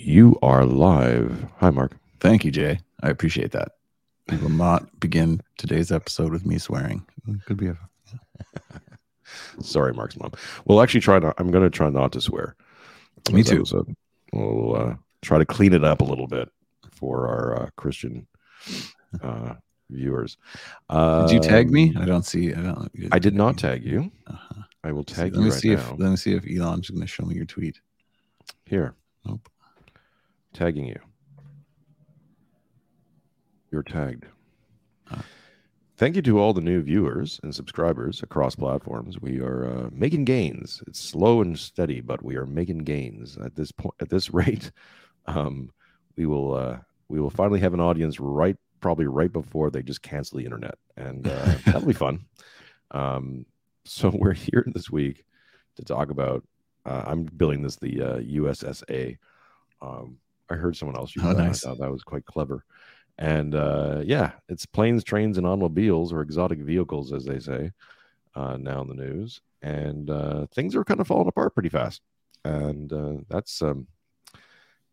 You are live. Hi, Mark. Thank you, Jay. I appreciate that. We will not begin today's episode with me swearing. It could be a Sorry, Mark's mom. We'll actually try not. I'm going to try not to swear. Me too. episode. We'll uh, try to clean it up a little bit for our uh, Christian uh, viewers. Uh, Did you tag me? I don't see. I don't. I did not tag you. Uh-huh. I will tag let you me right see now. if let me see if Elon's going to show me your tweet. Here. Nope. Tagging you. You're tagged. Thank you to all the new viewers and subscribers across platforms. We are uh, making gains. It's slow and steady, but we are making gains at this point. At this rate, um, we will uh, we will finally have an audience right probably right before they just cancel the internet, and uh, that'll be fun. Um, so we're here this week to talk about. Uh, I'm billing this the uh, USSA. Um, I heard someone else use Oh, that. nice. I thought that was quite clever. And uh, yeah, it's planes, trains, and automobiles, or exotic vehicles, as they say, uh, now in the news. And uh, things are kind of falling apart pretty fast. And uh, that's um,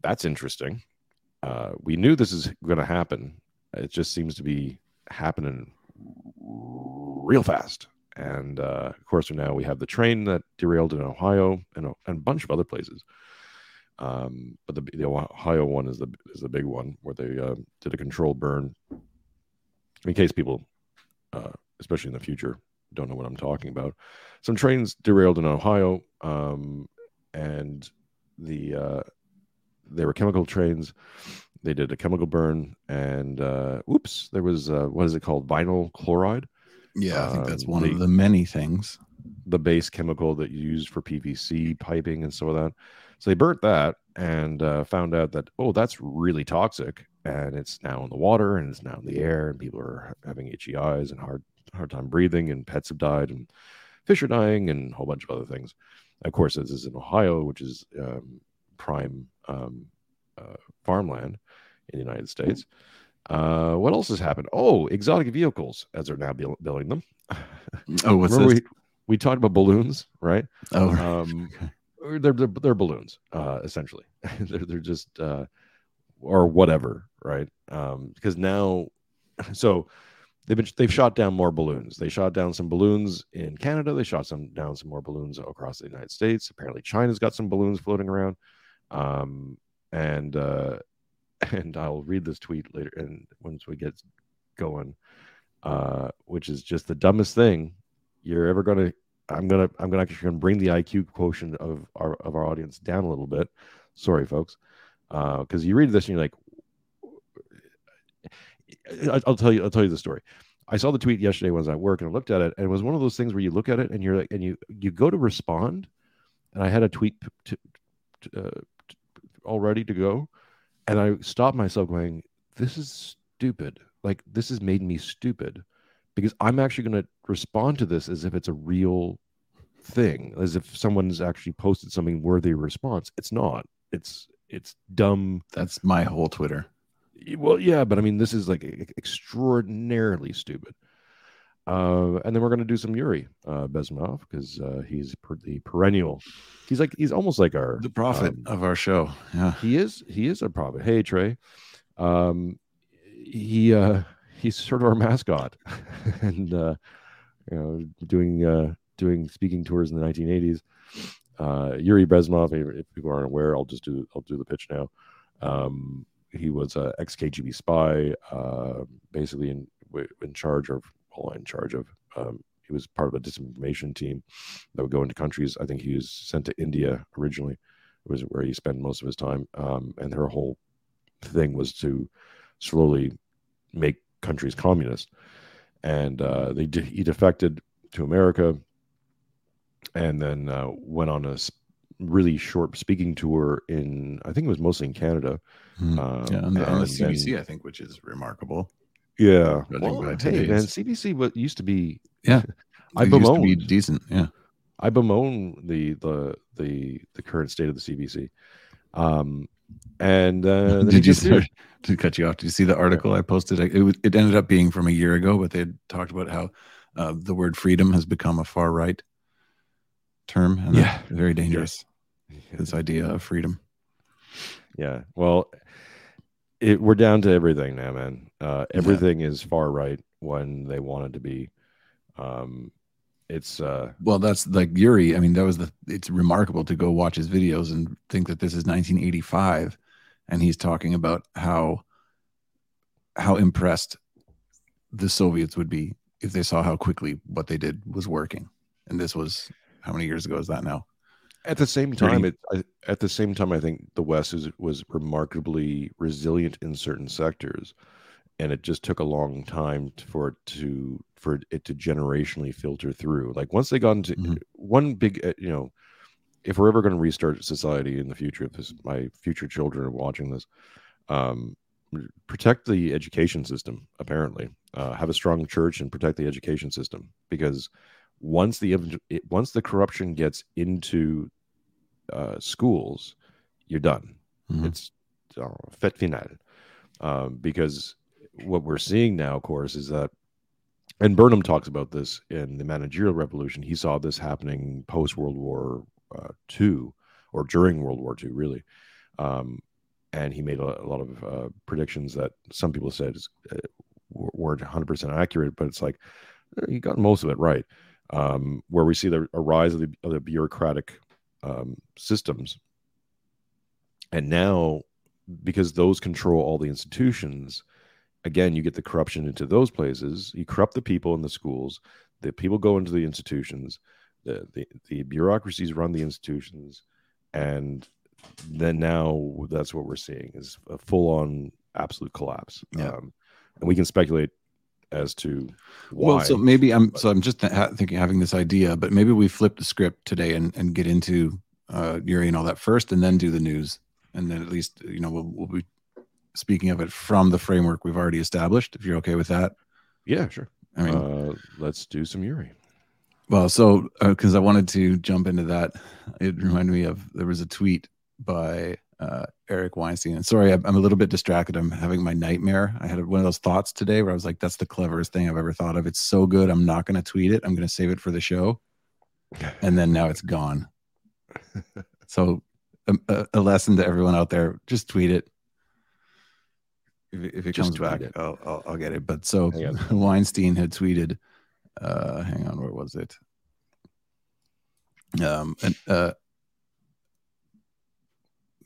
that's interesting. Uh, we knew this is going to happen. It just seems to be happening real fast. And uh, of course, now we have the train that derailed in Ohio and a, and a bunch of other places. Um, but the, the Ohio one is the is the big one where they uh, did a controlled burn. In case people, uh, especially in the future, don't know what I'm talking about, some trains derailed in Ohio, um, and the uh, they were chemical trains. They did a chemical burn, and uh, oops, there was uh, what is it called? Vinyl chloride Yeah, I think that's Um, one the- of the many things. the base chemical that you use for PVC piping and so that. So they burnt that and uh, found out that oh, that's really toxic, and it's now in the water and it's now in the air, and people are having itchy eyes and hard hard time breathing, and pets have died, and fish are dying, and a whole bunch of other things. Of course, this is in Ohio, which is um, prime um, uh, farmland in the United States. Uh, what else has happened? Oh, exotic vehicles, as they're now buil- building them. Oh, what's Remember this? we, we talked about balloons, right? oh, Um, okay. or they're, they're they're balloons, uh, essentially. they're they're just uh, or whatever, right? Um, because now, so they've been they've shot down more balloons. They shot down some balloons in Canada. They shot some down some more balloons across the United States. Apparently, China's got some balloons floating around. Um, and uh, and I'll read this tweet later, and once we get going, uh, which is just the dumbest thing you're ever gonna. I'm gonna I'm gonna actually gonna bring the IQ quotient of our of our audience down a little bit. Sorry, folks, because you read this and you're like, I'll tell you I'll tell you the story. I saw the tweet yesterday when I was at work and I looked at it and it was one of those things where you look at it and you're like and you you go to respond, and I had a tweet to, to, uh, t- all ready to go, and I stopped myself going, "This is stupid. Like this has made me stupid." Because I'm actually going to respond to this as if it's a real thing, as if someone's actually posted something worthy of response. It's not. It's it's dumb. that's my whole Twitter. Well, yeah, but I mean, this is like extraordinarily stupid. Uh, and then we're going to do some Yuri uh, Bezmenov because uh, he's per- the perennial. He's like he's almost like our The prophet um, of our show. Yeah. he is he is a prophet. Hey Trey, um, he uh, he's sort of our mascot, and uh, you know doing uh, doing speaking tours in the 1980s. Uh, Yuri Bezmenov, if people aren't aware, I'll just do I'll do the pitch now. Um, he was a ex KGB spy, uh, basically in in charge of well, in charge of. Um, he was part of a disinformation team that would go into countries. I think he was sent to India originally was where he spent most of his time. Um, and their whole thing was to slowly make countries communist. And uh, they de- he defected to America, and then uh, went on a s- really short speaking tour in I think it was mostly in Canada. Hmm. Um, yeah, and, and the and CBC, then- I think, which is remarkable. yeah. Well, by hey, today's- man, CBC what used to be Yeah, I It used to be decent. Yeah, I bemoan the the the the current state of the CBC. Um, and uh, did you see, to cut you off? Did you see the article I posted? It, was- it ended up being from a year ago, but they had talked about how uh, the word freedom has become a far right term, and Yeah. very dangerous. This idea of freedom. Yeah. Well, it, we're down to everything now, man. Uh, everything yeah. is far right when they want it to be. Um, it's uh, well, that's like Yuri. I mean, that was the. It's remarkable to go watch his videos and think that this is 1985, and he's talking about how how impressed the Soviets would be if they saw how quickly what they did was working. And this was how many years ago is that now? At the same time, it, at the same time, I think the West is, was remarkably resilient in certain sectors, and it just took a long time for it to for it to generationally filter through. Like once they got into mm-hmm. one big, uh, you know, if we're ever going to restart society in the future, if this, my future children are watching this, um, protect the education system. Apparently, uh, have a strong church and protect the education system because once the once the corruption gets into uh, schools, you're done. Mm-hmm. It's fait final. Um, because what we're seeing now, of course, is that, and Burnham talks about this in the managerial revolution. He saw this happening post World War uh, II or during World War II, really. Um, and he made a, a lot of uh, predictions that some people said is, uh, weren't 100% accurate, but it's like uh, he got most of it right. Um, where we see the a rise of the, of the bureaucratic um, systems. And now, because those control all the institutions, again, you get the corruption into those places. You corrupt the people in the schools. The people go into the institutions. The, the, the bureaucracies run the institutions. And then now that's what we're seeing is a full on absolute collapse. Yeah. Um, and we can speculate as to why. Well, so maybe I'm but, so I'm just th- thinking having this idea, but maybe we flip the script today and, and get into uh, Yuri and all that first, and then do the news, and then at least you know we'll, we'll be speaking of it from the framework we've already established. If you're okay with that, yeah, sure. I mean, uh, let's do some Yuri. Well, so because uh, I wanted to jump into that, it reminded me of there was a tweet by uh, Eric Weinstein. And sorry, I'm, I'm, a little bit distracted. I'm having my nightmare. I had one of those thoughts today where I was like, that's the cleverest thing I've ever thought of. It's so good. I'm not going to tweet it. I'm going to save it for the show. And then now it's gone. so, um, a, a, lesson to everyone out there just tweet it. If, if it comes back, it. I'll, I'll, I'll, get it. But so Weinstein had tweeted, uh, hang on, where was it? Um, and, uh,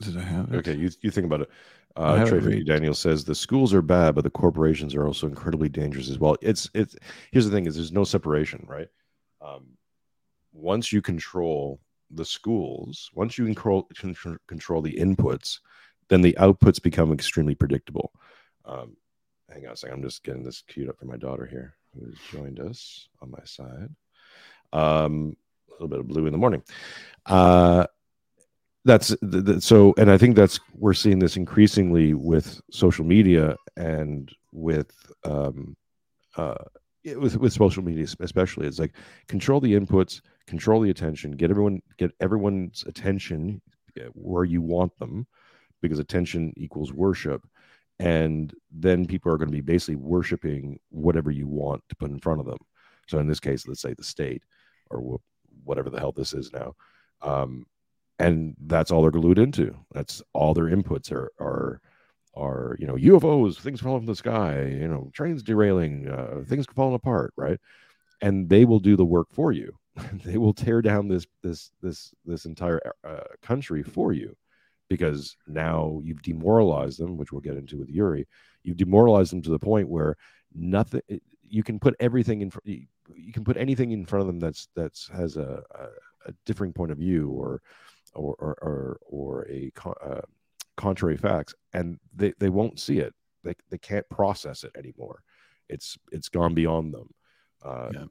did I have it? Okay, you, you think about it. Uh, Trey Daniel says the schools are bad, but the corporations are also incredibly dangerous as well. It's it's here's the thing: is there's no separation, right? Um, once you control the schools, once you control control the inputs, then the outputs become extremely predictable. Um, hang on a second, I'm just getting this queued up for my daughter here, who's joined us on my side. Um, a little bit of blue in the morning. Uh, that's the, the, so and i think that's we're seeing this increasingly with social media and with um uh with with social media especially it's like control the inputs control the attention get everyone get everyone's attention uh, where you want them because attention equals worship and then people are going to be basically worshiping whatever you want to put in front of them so in this case let's say the state or whatever the hell this is now um, and that's all they're glued into. That's all their inputs are are are you know UFOs, things falling from the sky, you know trains derailing, uh, things falling apart, right? And they will do the work for you. they will tear down this this this this entire uh, country for you because now you've demoralized them, which we'll get into with Yuri. You've demoralized them to the point where nothing. You can put everything in. You can put anything in front of them that's that's has a, a, a differing point of view or or or or, or a uh, contrary facts, and they, they won't see it. They they can't process it anymore. It's it's gone beyond them. Uh, yeah.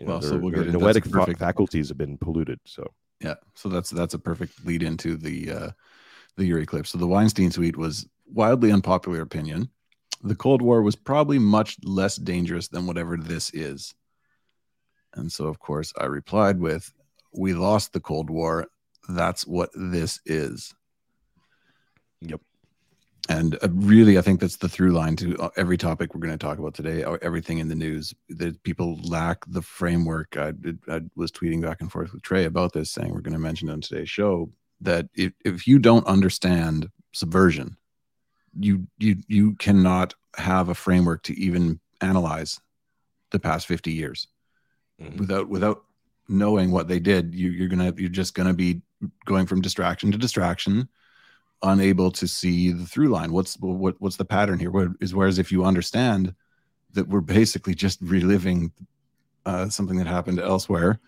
You know, well, their, so we'll their noetic faculties have been polluted. So yeah, so that's that's a perfect lead into the uh, the Yuri clip. So the Weinstein Suite was wildly unpopular opinion. The Cold War was probably much less dangerous than whatever this is. And so, of course, I replied with, "We lost the Cold War, that's what this is. Yep. And uh, really, I think that's the through line to uh, every topic we're going to talk about today, everything in the news. That people lack the framework. I, I was tweeting back and forth with Trey about this, saying we're going to mention it on today's show that if, if you don't understand subversion. You you you cannot have a framework to even analyze the past 50 years mm-hmm. without without knowing what they did. You, you're gonna you're just gonna be going from distraction to distraction, unable to see the through line. What's what what's the pattern here? What is whereas if you understand that we're basically just reliving uh, something that happened elsewhere,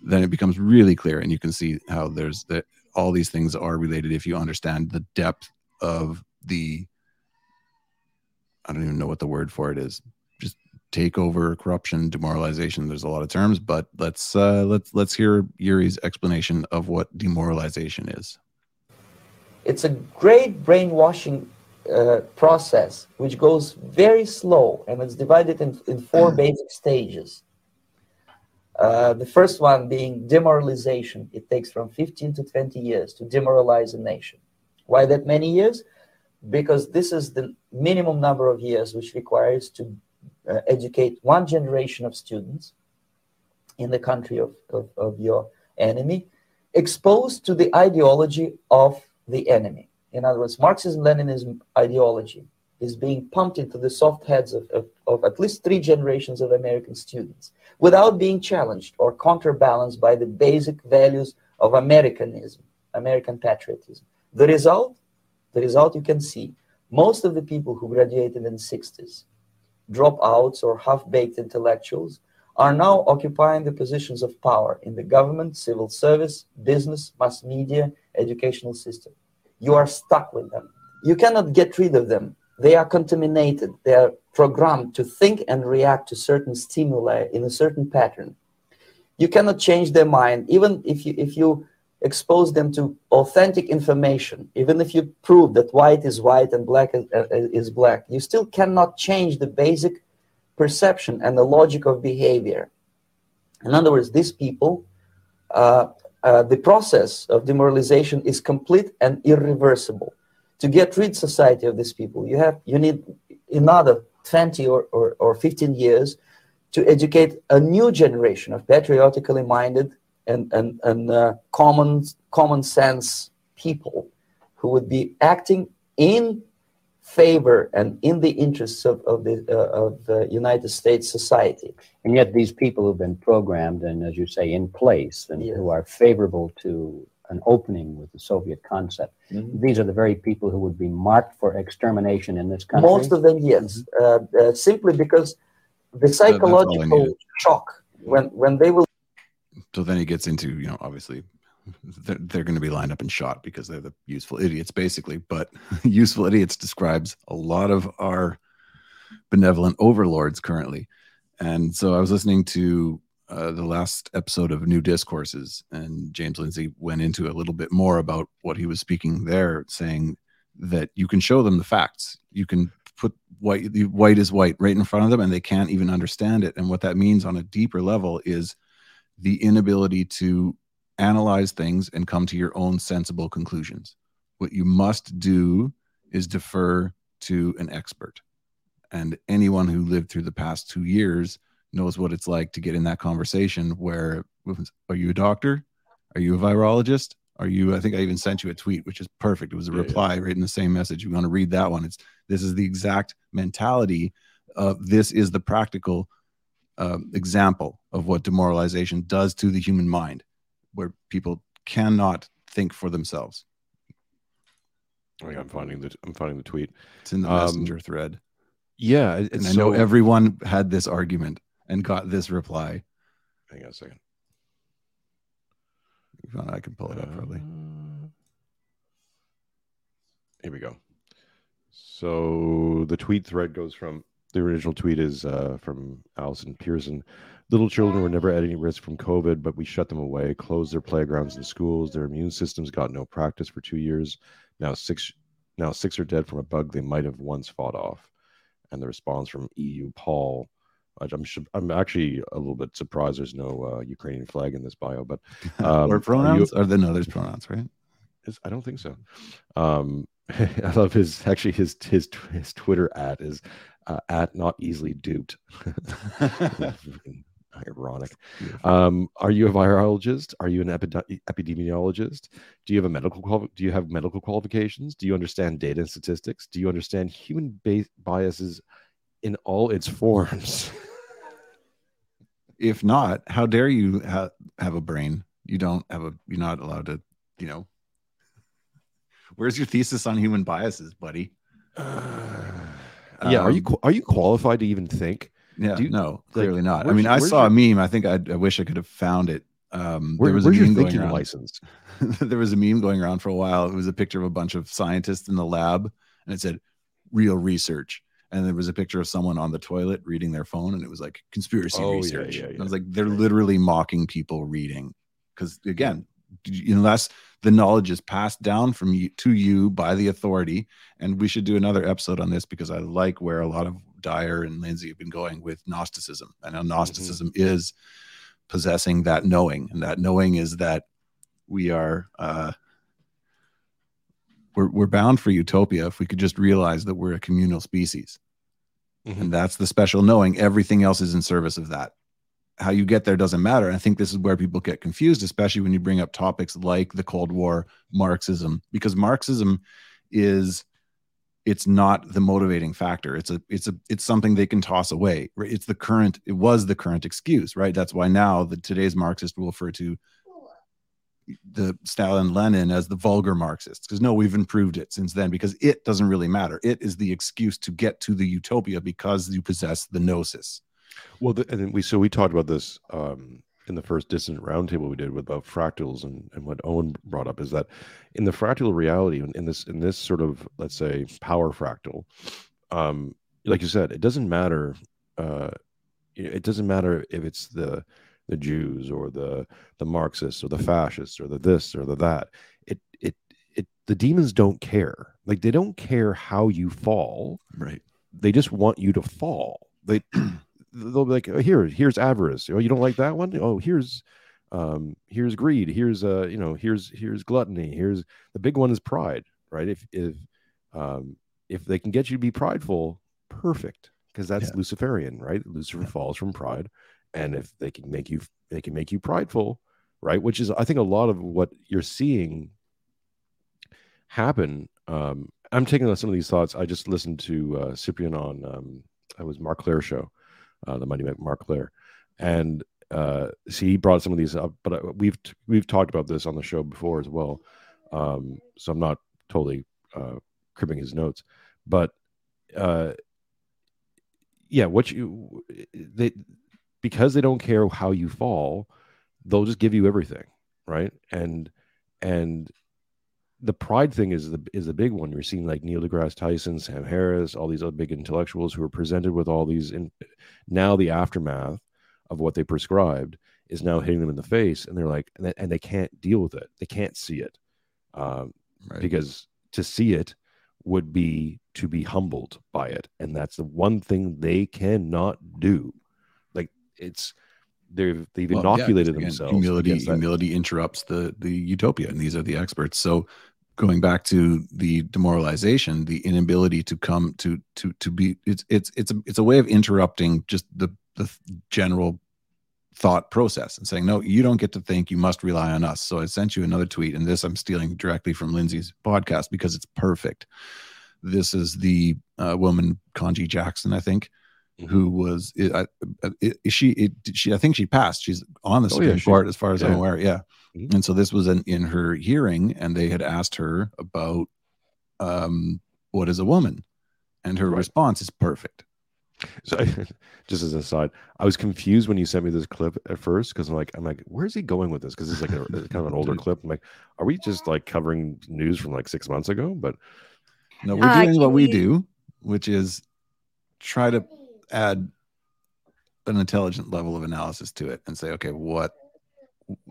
then it becomes really clear, and you can see how there's that all these things are related if you understand the depth of the I don't even know what the word for it is. Just takeover, corruption, demoralization. There's a lot of terms, but let's uh, let's let's hear Yuri's explanation of what demoralization is. It's a great brainwashing uh, process which goes very slow and it's divided in, in four basic stages. Uh, the first one being demoralization. It takes from 15 to 20 years to demoralize a nation. Why that many years? Because this is the minimum number of years which requires to uh, educate one generation of students in the country of, of, of your enemy, exposed to the ideology of the enemy. In other words, Marxism Leninism ideology is being pumped into the soft heads of, of, of, at least three generations of American students without being challenged or counterbalanced by the basic values of Americanism, American patriotism. The result, the result you can see, most of the people who graduated in the 60s, dropouts or half-baked intellectuals, are now occupying the positions of power in the government, civil service, business, mass media, educational system. You are stuck with them. You cannot get rid of them they are contaminated. They are programmed to think and react to certain stimuli in a certain pattern. You cannot change their mind, even if you if you expose them to authentic information, even if you prove that white is white and black is, uh, is black, you still cannot change the basic perception and the logic of behavior. In other words, these people, uh, uh, the process of demoralization is complete and irreversible to get rid society of these people you have you need another 20 or, or, or 15 years to educate a new generation of patriotically minded and, and, and uh, common, common sense people who would be acting in favor and in the interests of, of the uh, of the United States society. And yet, these people who've been programmed and, as you say, in place, and yes. who are favorable to an opening with the Soviet concept. Mm-hmm. These are the very people who would be marked for extermination in this country. Most of them, yes, mm-hmm. uh, uh, simply because the psychological shock when when they will. So then he gets into you know obviously they're, they're going to be lined up and shot because they're the useful idiots basically. But useful idiots describes a lot of our benevolent overlords currently. And so I was listening to uh, the last episode of New Discourses, and James Lindsay went into a little bit more about what he was speaking there, saying that you can show them the facts. You can put white white is white right in front of them, and they can't even understand it. And what that means on a deeper level is the inability to analyze things and come to your own sensible conclusions. What you must do is defer to an expert. And anyone who lived through the past two years knows what it's like to get in that conversation where are you a doctor? Are you a virologist? Are you i think i even sent you a tweet which is perfect. It was a reply yeah. right in the same message. You want to read that one it's this is the exact mentality of this is the practical um, example of what demoralization does to the human mind where people cannot think for themselves. I'm finding the i'm finding the tweet. It's in the um, messenger thread. yeah and i know everyone had this argument and got this reply. Hang on a second. I can pull it up probably. Uh, here we go. So the tweet thread goes from the original tweet is uh, from Allison Pearson. Little children were never at any risk from COVID, but we shut them away, closed their playgrounds and schools. Their immune systems got no practice for two years. Now six, now six are dead from a bug they might have once fought off. And the response from EU Paul I'm I'm actually a little bit surprised there's no uh, Ukrainian flag in this bio, but um, or pronouns? Are, you, are there no? There's pronouns, right? Is, I don't think so. Um, I love his actually his his his Twitter at is uh, at not easily duped. Ironic. Um, are you a virologist? Are you an epi- epidemiologist? Do you have a medical quali- do you have medical qualifications? Do you understand data and statistics? Do you understand human ba- biases in all its forms? if not, how dare you ha- have a brain? You don't have a. You're not allowed to. You know. Where's your thesis on human biases, buddy? Uh, yeah, are you Um, are you qualified to even think? Yeah, Do you- no, clearly not. I mean, I saw your- a meme. I think I, I wish I could have found it. Um, Where, there was a meme going around. license? there was a meme going around for a while. It was a picture of a bunch of scientists in the lab, and it said "real research." And there was a picture of someone on the toilet reading their phone, and it was like conspiracy Oh, yeah, research. yeah, And yeah. I was like, they're literally mocking people reading, because again, unless the knowledge is passed down from you to you by the authority, and we should do another episode on this because I like where a lot of Dyer and Lindsay have been going with Gnosticism, and how Gnosticism is possessing that knowing, and that knowing is that we are uh, we're we're bound for utopia if we could just realize that we're a communal species, Mhm. and that's the special knowing. Everything else is in service of that. How you get there doesn't matter. And I think this is where people get confused, especially when you bring up topics like the Cold War, Marxism, because Marxism is it's not the motivating factor it's a it's a it's something they can toss away right? it's the current it was the current excuse right that's why now the today's marxist will refer to the stalin lenin as the vulgar marxists because no we've improved it since then because it doesn't really matter it is the excuse to get to the utopia because you possess the gnosis Well, the, and we so we talked about this um, in the first distant roundtable we did with about fractals and, and what Owen brought up is that in the fractal reality in, in this in this sort of let's say power fractal, um, like you said, it doesn't matter. Uh, it doesn't matter if it's the the Jews or the the Marxists or the fascists or the this or the that. It it it the demons don't care. Like they don't care how you fall right they just want you to fall. They they'll be like, oh, here, here's avarice. Oh, you don't like that one? Oh, here's um here's greed. Here's uh, you know, here's here's gluttony. Here's the big one is pride, right? If if um if they can get you to be prideful, perfect. Because that's Yeah. Luciferian, right? Lucifer falls from pride. And if they can make you they can make you prideful, right? Which is I think a lot of what you're seeing happen. Um, I'm taking some of these thoughts. I just listened to uh, Cyprian on um, it was Mark Claire show, uh, the Money Mark Claire, and uh, see he brought some of these up. But uh, we've we've talked about this on the show before as well, um, so I'm not totally uh, cribbing his notes, but uh, yeah, what you they because they don't care how you fall, they'll just give you everything, right? And and the pride thing is the is the big one. You're seeing like Neil deGrasse Tyson, Sam Harris, all these other big intellectuals who are presented with all these. In, now the aftermath of what they prescribed is now hitting them in the face, and they're like, and they, and they can't deal with it. They can't see it um, right because to see it would be to be humbled by it, and that's the one thing they cannot do. It's they've they've Well, yeah, inoculated again, themselves. Humility, humility interrupts the the utopia, and these are the experts. So, going back to the demoralization, the inability to come to to to be it's it's it's a it's a way of interrupting just the the general thought process and saying no you don't get to think you must rely on us so i sent you another tweet and this i'm stealing directly from lindsay's podcast because it's perfect this is the uh, woman Ketanji jackson i think. Who was i- I- I- she it, she i think she passed she's on the Oh, yeah, supreme she- as far as i'm aware yeah Mhm. and so this was an, in her hearing and they had asked her about um what is a woman and her Right. response is perfect So, just as an aside, I was confused when you sent me this clip at first because I'm like, I'm like, where's he going with this? Because it's like a, kind of an older clip. I'm like, are we just like covering news from like six months ago? But no we're Uh, doing what can we you- do which is try to add an intelligent level of analysis to it and say okay what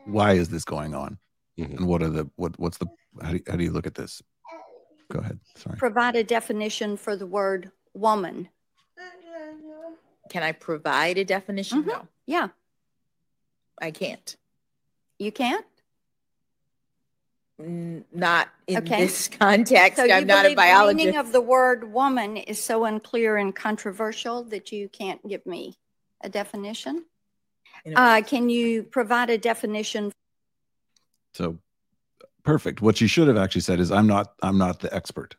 why is this going on Mhm. and what are the what what's the how do you, how do you look at this go ahead sorry Provide a definition for the word woman. Can I provide a definition? Mhm. No, Yeah, I can't. you can't? N- Not in Okay. this context. So I'm not a believe the meaning biologist. of the word woman is so unclear and controversial that you can't give me a definition? Uh, can you provide a definition? So perfect. What she should have actually said is I'm not I'm not the expert.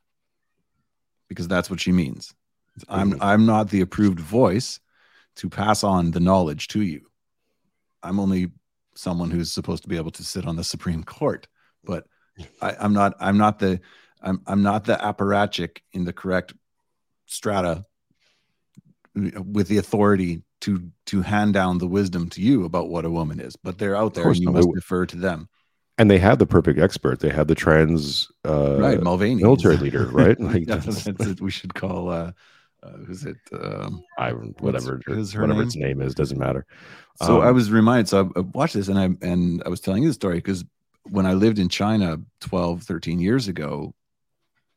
Because that's what she means. I'm Mhm. I'm not the approved voice to pass on the knowledge to you. I'm only someone who's supposed to be able to sit on the Supreme Court, but I, I'm not I'm not the I'm I'm not the apparatchik in the correct strata with the authority to to hand down the wisdom to you about what a woman is. But they're out there and you not. must defer to them. and they had the perfect expert. They had the trans uh, right, Mulvaney, military leader, right? Like, that's- that's it. We should call. uh uh, who's it? Um, I whatever is her whatever name? its name is doesn't matter. so Um, I was reminded. So I, I watched this, and I and I was telling you the story because when I lived in China 12, 13 years ago,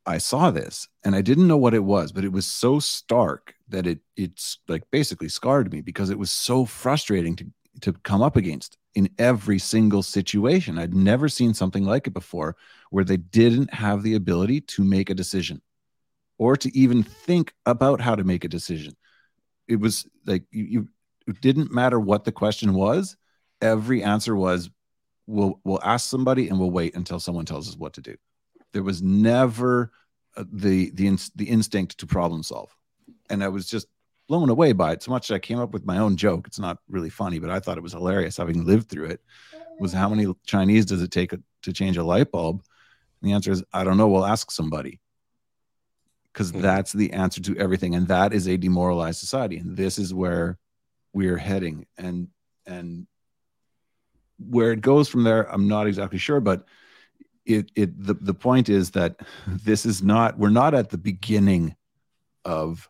I saw this, and I didn't know what it was, but it was so stark that it it's like basically scarred me because it was so frustrating to to come up against in every single situation. I'd never seen something like it before, where they didn't have the ability to make a decision or to even think about how to make a decision. It was like you, you it didn't matter what the question was. Every answer was, "We'll we'll ask somebody and we'll wait until someone tells us what to do." There was never uh, the the the instinct to problem solve, and I was just blown away by it so much that I came up with my own joke. It's not really funny, but I thought it was hilarious having lived through it. Was how many Chinese does it take to change a light bulb? And the answer is I don't know. We'll ask somebody because Mhm. that's the answer to everything and that is a demoralized society and this is where we're heading and and where it goes from there i'm not exactly sure but it it the, the point is that this is not we're not at the beginning of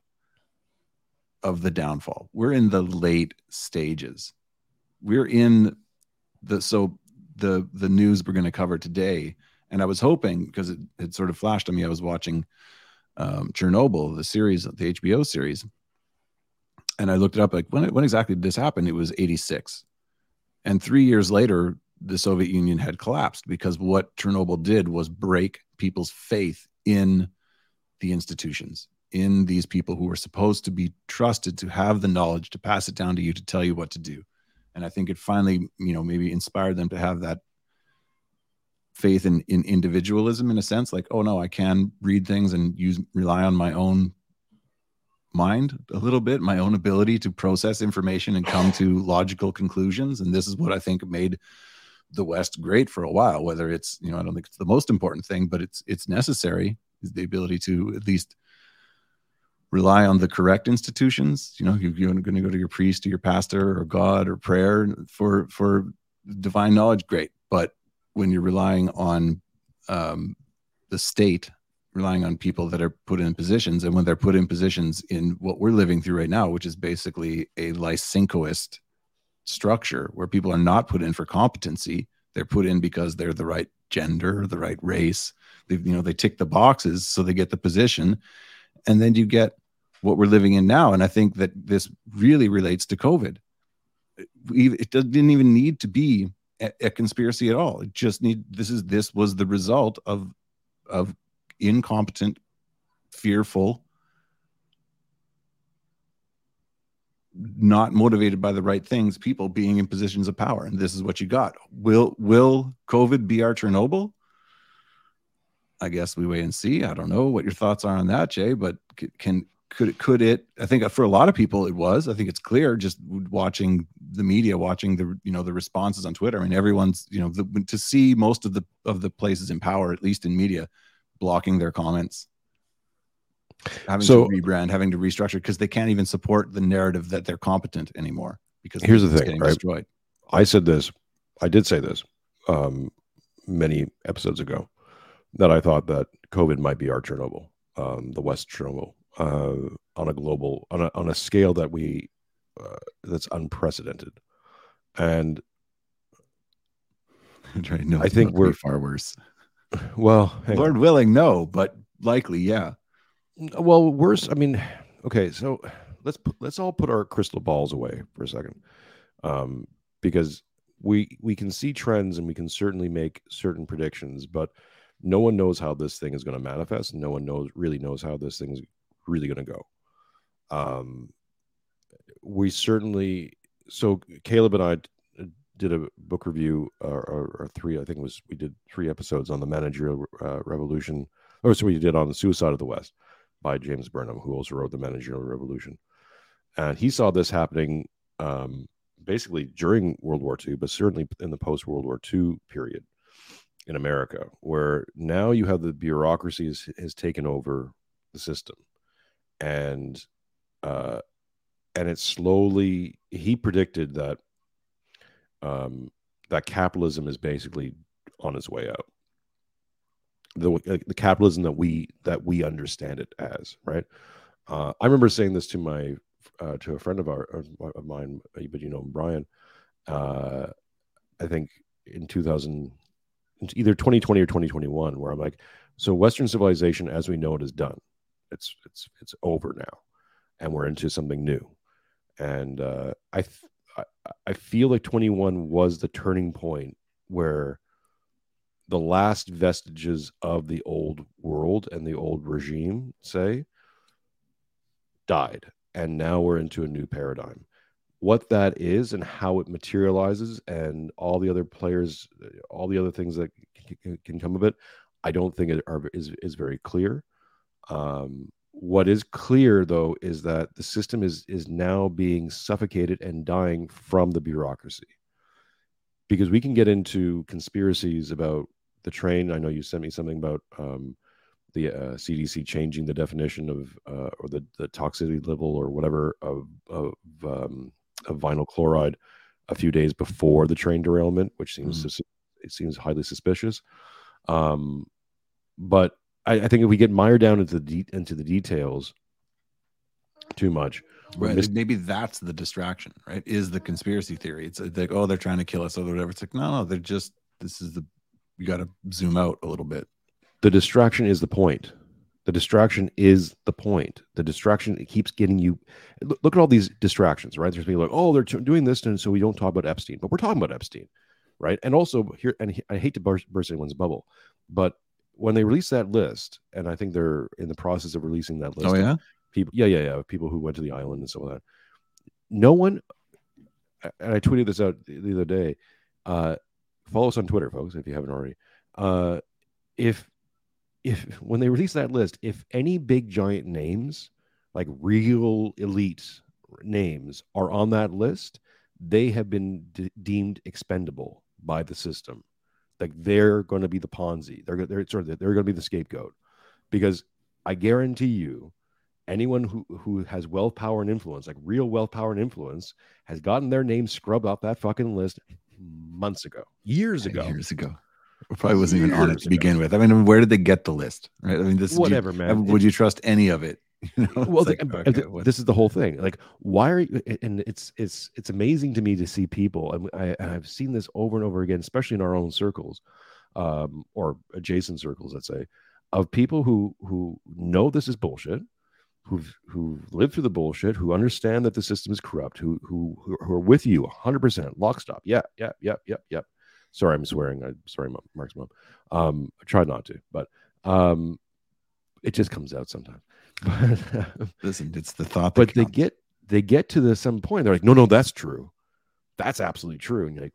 of the downfall we're in the late stages we're in the so the the news we're going to cover today and i was hoping because it, it sort of flashed on me i was watching um, Chernobyl, the series, the HBO series. And I looked it up like when when exactly did this happen? It was 86. And 3 years later the Soviet Union had collapsed because what Chernobyl did was break people's faith in the institutions, in these people who were supposed to be trusted to have the knowledge to pass it down to you to tell you what to do. And I think it finally, you know, maybe inspired them to have that faith in, in individualism in a sense like oh no i can read things and use rely on my own mind a little bit my own ability to process information and come to logical conclusions and this is what i think made the west great for a while whether it's you know i don't think it's the most important thing but it's it's necessary is the ability to at least rely on the correct institutions. You know you, you're going to go to your priest or your pastor or god or prayer for for divine knowledge great but when you're relying on um, the state, relying on people that are put in positions, and when they're put in positions in what we're living through right now, which is basically a Lysenkoist structure where people are not put in for competency, they're put in because they're the right gender, the right race. They, you know, they tick the boxes so they get the position, and then you get what we're living in now. And I think that this really relates to COVID. It didn't even need to be a, a conspiracy at all. It just need this is this was the result of of incompetent, fearful, not motivated by the right things, people being in positions of power. And this is what you got. Will will COVID be our Chernobyl? I guess we wait and see. I don't know what your thoughts are on that, Jay, but can could it could it i think for a lot of people it was i think it's clear just watching the media watching the you know the responses on twitter I mean, everyone's you know the, to see most of the of the places in power at least in media blocking their comments having So- to rebrand having to restructure because they can't even support the narrative that they're competent anymore because Here's the thing, right? destroyed I said this, I did say this um, many episodes ago that I thought that COVID might be our Chernobyl, um, the West Chernobyl, uh, on a global, on a, on a scale that we, uh, that's unprecedented. And I think it's gonna be we're- far worse well, on. lord willing no but likely yeah well, worse. I mean, okay, so let's put, let's all put our crystal balls away for a second, um, because we we can see trends and we can certainly make certain predictions, but no one knows how this thing is going to manifest. No one knows really knows how this thing is really going to go. Um, we certainly so Caleb and I did a book review, uh, or, or three. I think it was we did three episodes on the managerial uh, revolution. Or so we did on the Suicide of the West by James Burnham, who also wrote the Managerial Revolution, and he saw this happening um, basically during World War II, but certainly in the post World War II period in America, where now you have the bureaucracy has, has taken over the system, and uh, and it's slowly. He predicted that um, that capitalism is basically on its way out. The, the capitalism that we that we understand it as, right? Uh, I remember saying this to my uh, to a friend of our of mine, but you know Brian. Uh, I think in 2000, either 2020 or 2021, where I'm like, so Western civilization as we know it is done. It's it's it's over now, and we're into something new. And uh, I, I feel like 21 was the turning point where the last vestiges of the old world and the old regime, say, died. And now we're into a new paradigm. What that is and how it materializes, and all the other players, all the other things that can come of it, I don't think it are, is, is very clear. Um, what is clear, though, is that the system is, is now being suffocated and dying from the bureaucracy because we can get into conspiracies about the train. I know you sent me something about um, the uh, CDC changing the definition of uh, or the, the toxicity level or whatever of of, um, of vinyl chloride a few days before the train derailment, which seems mm. it seems highly suspicious. Um, but I, I, think if we get mired down into the de- into the details too much, right? Mis- maybe that's the distraction, right? Is the conspiracy theory? It's like, oh, they're trying to kill us or whatever. It's like, no, no, they're just this is the you got to zoom out a little bit. The distraction is the point. The distraction is the point. The distraction it keeps getting you. Look, look at all these distractions, right? There's people like, oh, they're t- doing this, and so we don't talk about Epstein, but we're talking about Epstein, right? And also here, and I hate to burst, burst anyone's bubble, but when they release that list, and I think they're in the process of releasing that list. Oh yeah, people, yeah, yeah, yeah, people who went to the island and of that. No one, and I tweeted this out the other day. Uh, follow us on Twitter, folks, if you haven't already. Uh, if if when they release that list, if any big giant names, like real elite names, are on that list, they have been de- deemed expendable by the system. Like they're going to be the Ponzi. They're they're sort of they're going to be the scapegoat, because I guarantee you, anyone who who has wealth, power, and influence, like real wealth, power, and influence, has gotten their name scrubbed off that fucking list months ago, years ago, years ago. Probably wasn't even on it to begin with. I mean, where did they get the list? Right. I mean, this whatever, you, man. Would you trust any of it? You know? Well, like, okay, this is the whole thing. Like, why are you? And it's it's it's amazing to me to see people, and I, I have seen this over and over again, especially in our own circles, um, or adjacent circles, let's say, of people who who know this is bullshit, who've who lived through the bullshit, who understand that the system is corrupt, who who who are with you 100 percent lock stop. Yeah, yeah, yeah, yeah, yeah. Sorry, I'm swearing. I'm sorry, Mark's mom. Um, I tried not to, but um, it just comes out sometimes. But listen, it's the thought. but they get they get to the some point. They're like, no, no, that's true. That's absolutely true. And you're like,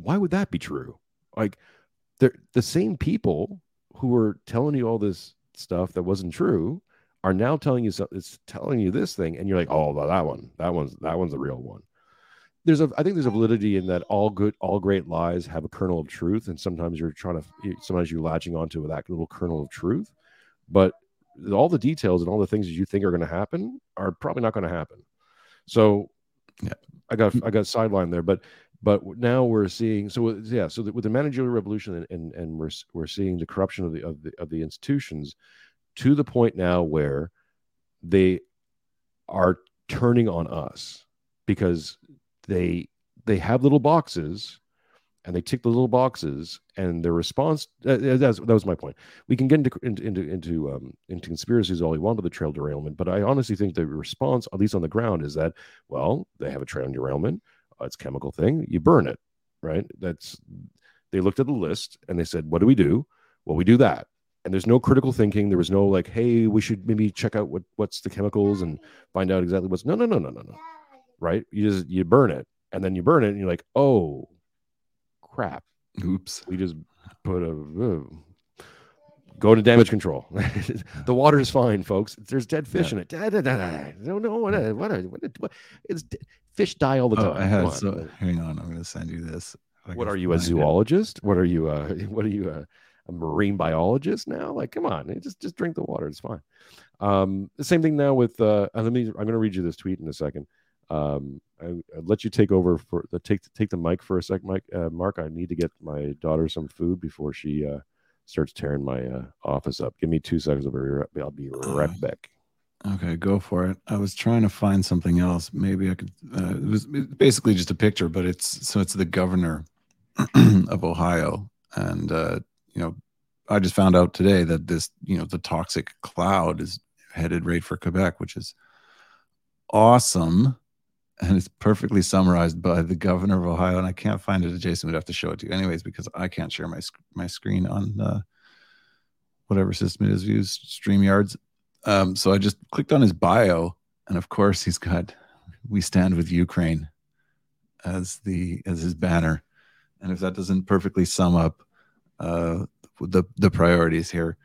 why would that be true? Like, they're the same people who were telling you all this stuff that wasn't true are now telling you something. It's telling you this thing, and you're like, oh, well, that one, that one's that one's the real one there's a I think there's a validity in that all good all great lies have a kernel of truth, and sometimes you're trying to sometimes you're latching onto that little kernel of truth, but all the details and all the things that you think are going to happen are probably not going to happen. So, yeah, I got mm. I got sidelined there, but but now we're seeing so yeah so with the managerial revolution and, and and we're we're seeing the corruption of the of the of the institutions to the point now where they are turning on us because they they have little boxes and they tick the little boxes and their response uh, that was my point. We can get into into into um, into conspiracies all we want with the trail derailment but i honestly think the response at least on the ground is that well they have a trail derailment uh, it's chemical thing you burn it right? That's they looked at the list and they said what do we do? Well we do that. And there's no critical thinking there was no like hey we should maybe check out what what's the chemicals and find out exactly what's no no no no no no. Right? You just you burn it and then you burn it, and you're like, oh, crap, Oops. we just put a. uh, Go to damage control. the water is fine, folks. There's dead fish in it. Da, da, da, da. No, no, what? A, what, a, what, a, what? It's fish die all the time. Oh, I Come had on. so hang on. I'm gonna send you this. What are you a find it. zoologist? What are you? Uh, what are you? A, a marine biologist now? Like, come on, just just drink the water. It's fine. Um, the same thing now with. Uh, uh, let me. I'm going to read you this tweet in a second. Um, I, I'll let you take over for the take take the mic for a sec, Mike. Uh, Mark, I need to get my daughter some food before she uh, starts tearing my uh, office up. Give me two seconds. I'll be right, I'll be right back. Okay, go for it. I was trying to find something else. Maybe I could. Uh, it was basically just a picture, but it's so it's the governor of Ohio, and uh, you know, I just found out today that this, you know, the toxic cloud is headed right for Quebec, which is awesome, and it's perfectly summarized by the governor of Ohio. And I can't find it. Jason would have to show it to you, anyways, because I can't share my my screen on uh, whatever system it is used, Streamyards. Um, so I just clicked on his bio, and of course he's got "We stand with Ukraine" as the as his banner. And if that doesn't perfectly sum up uh, the the priorities here,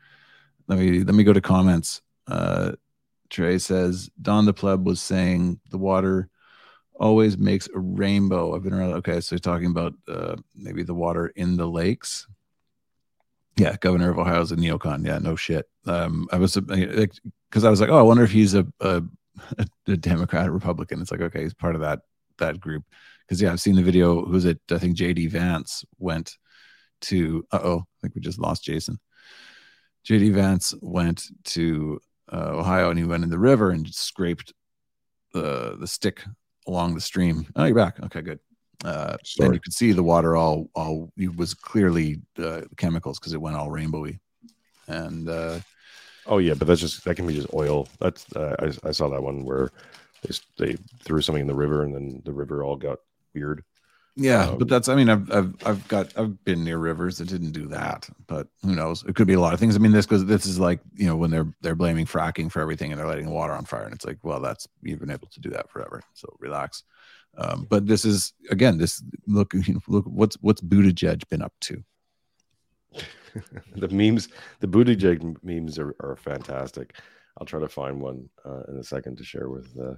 let me let me go to comments. Uh, Trey says Don the pleb was saying the water always makes a rainbow. I've been around. Okay, so talking about uh, maybe the water in the lakes. Yeah, governor of Ohio is a neocon. Yeah, no shit. Um, I was because I was like, oh, I wonder if he's a, a a Democrat Republican. It's like, okay, he's part of that that group. Because yeah, I've seen the video. Who's it? I think JD Vance went to. Uh oh, I think we just lost Jason. JD Vance went to uh, Ohio and he went in the river and scraped the the stick along the stream. Oh, you're back. Okay, good. Uh, and you could see the water all all it was clearly uh, chemicals because it went all rainbowy. And uh, Oh yeah, but that's just that can be just oil. That's uh, I, I saw that one where they they threw something in the river and then the river all got weird. Yeah, Um, but that's I mean I've I've I've got I've been near rivers that didn't do that, but who knows? It could be a lot of things. I mean this goes this is like you know when they're they're blaming fracking for everything and they're letting the water on fire and it's like well that's you've been able to do that forever, so relax. Um, but this is again this look you know, look what's what's Buttigieg been up to? the memes, the Buttigieg memes are, are fantastic. I'll try to find one uh, in a second to share with uh,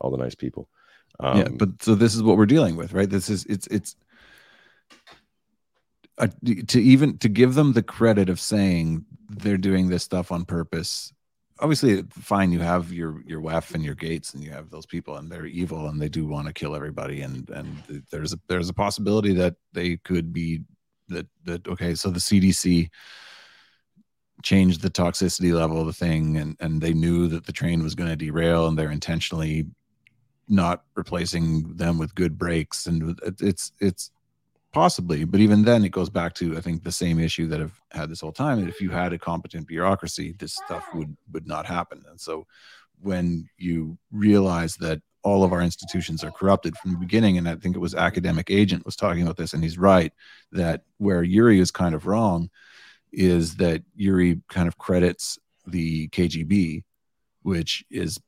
all the nice people. Um, yeah, but so this is what we're dealing with, right? This is it's it's uh, to even to give them the credit of saying they're doing this stuff on purpose. Obviously, fine. You have your your WEF and your Gates, and you have those people, and they're evil, and they do want to kill everybody. And and there's a there's a possibility that they could be that that okay. So the CDC changed the toxicity level of the thing, and and they knew that the train was going to derail, and they're intentionally not replacing them with good brakes and it's it's possibly but even then it goes back to i think the same issue that i've had this whole time if you had a competent bureaucracy this stuff would would not happen. And so when you realize that all of our institutions are corrupted from the beginning and i think it was academic agent was talking about this and he's right that where yuri is kind of wrong is that yuri kind of credits the kgb which is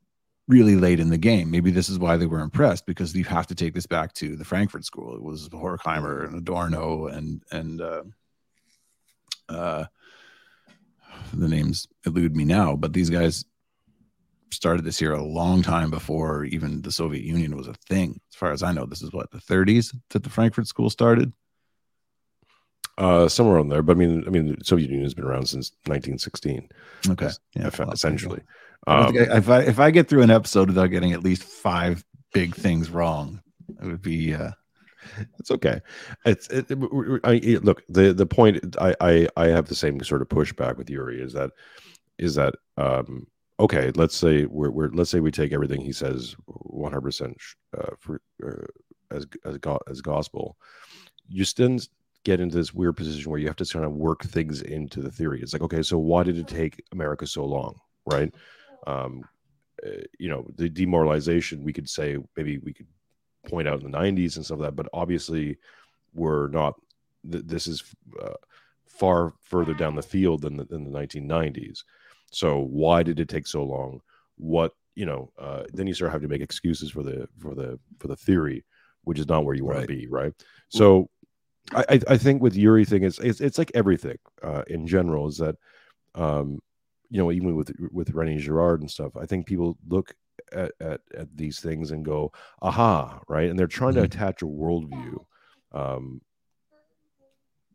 really late in the game. Maybe this is why they were impressed because you have to take this back to the Frankfurt School. It was Horkheimer and Adorno and and uh, uh, the names elude me now, but these guys started this here a long time before even the Soviet Union was a thing. As far as I know, this is what the 30s that the Frankfurt School started. uh, somewhere on there. But I mean, I mean, the Soviet Union has been around since 1916, Okay, yeah, essentially. Um, I- if I if I get through an episode without getting at least five big things wrong, it would be. Uh, it's okay. It's it, it- I, it- look the the point. I, I I have the same sort of pushback with Yuri. Is that is that um okay? Let's say we're, we're let's say we take everything he says 100 percent uh, for uh, as as go, as gospel. You still get into this weird position where you have to kind of work things into the theory. It's like okay, so why did it take America so long, right? Um, uh, you know, the demoralization. We could say maybe we could point out in the 90s and stuff like that but obviously we're not th- this is uh, far further down the field than the, than the 1990s so why did it take so long what you know uh, then you start having to make excuses for the for the for the theory which is not where you want Right. to be, right? So, I, I I think with Yuri thing, it's it's, it's like everything uh, in general is that, um, you know, even with with René Girard and stuff, I think people look at, at at these things and go, aha, right, and they're trying to Mhm. attach a worldview. Um,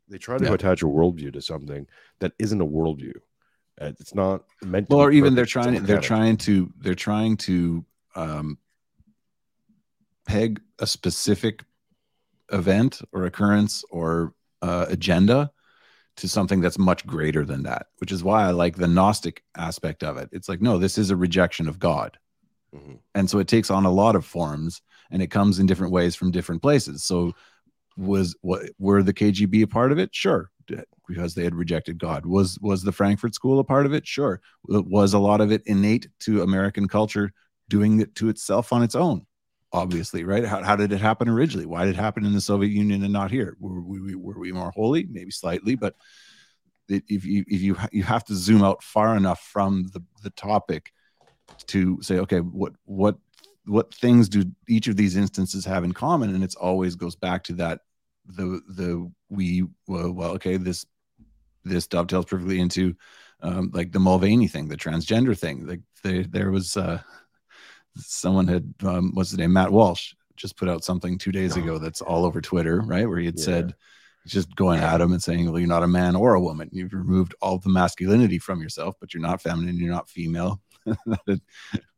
they try to Yeah. attach a worldview to something that isn't a worldview. It's not meant. To well be or even they're trying they're trying to they're trying to um peg a specific event or occurrence or uh, agenda to something that's much greater than that which is why i like the gnostic aspect of it. It's like no this is a rejection of god. Mhm. and so it takes on a lot of forms and it comes in different ways from different places. So was what were the kgb a part of it? Sure. Because they had rejected god. Was was the frankfurt school a part of it? Sure. Was a lot of it innate to american culture doing it to itself on its own obviously right? How, how did it happen originally? Why did it happen in the soviet union and not here? Were we, were we more holy? Maybe slightly but if you if you you have to zoom out far enough from the the topic to say okay what what what things do each of these instances have in common? And it's always goes back to that the the we well, well okay this this dovetails perfectly into um, like the Mulvaney thing, the transgender thing. Like they, there was uh, someone had um, what's the name Matt Walsh just put out something two days ago that's all over Twitter, right? Where he had Yeah. said just going at him and saying, "Well, you're not a man or a woman. You've removed all the masculinity from yourself, but you're not feminine. You're not female."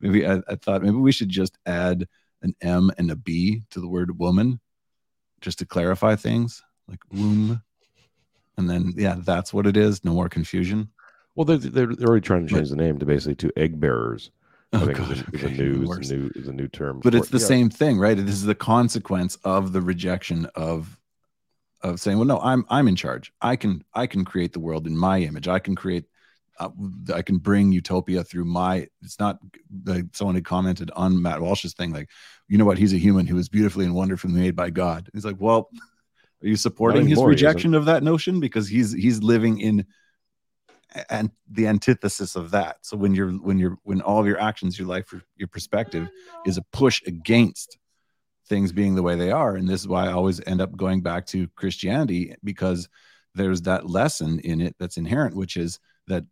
maybe I, I thought maybe we should just add an M and a B to the word woman, just to clarify things, like womb, and then yeah, that's what it is. No more confusion. Well, they're, they're they're already trying to change the name to basically to egg bearers. I Oh, think God, a, is, a new, a new a new term. but it's it. the Yeah. same thing right this is the consequence of the rejection of of saying well no i'm i'm in charge i can i can create the world in my image i can create uh, i can bring utopia through my it's not like someone had commented on matt walsh's thing like you know what he's a human who is beautifully and wonderfully made by god he's like well are you supporting his anymore, he isn't. rejection of that notion because he's he's living in and the antithesis of that. So when you're when you're when all of your actions your life your perspective is a push against things being the way they are. And this is why i always end up going back to christianity because there's that lesson in it that's inherent which is that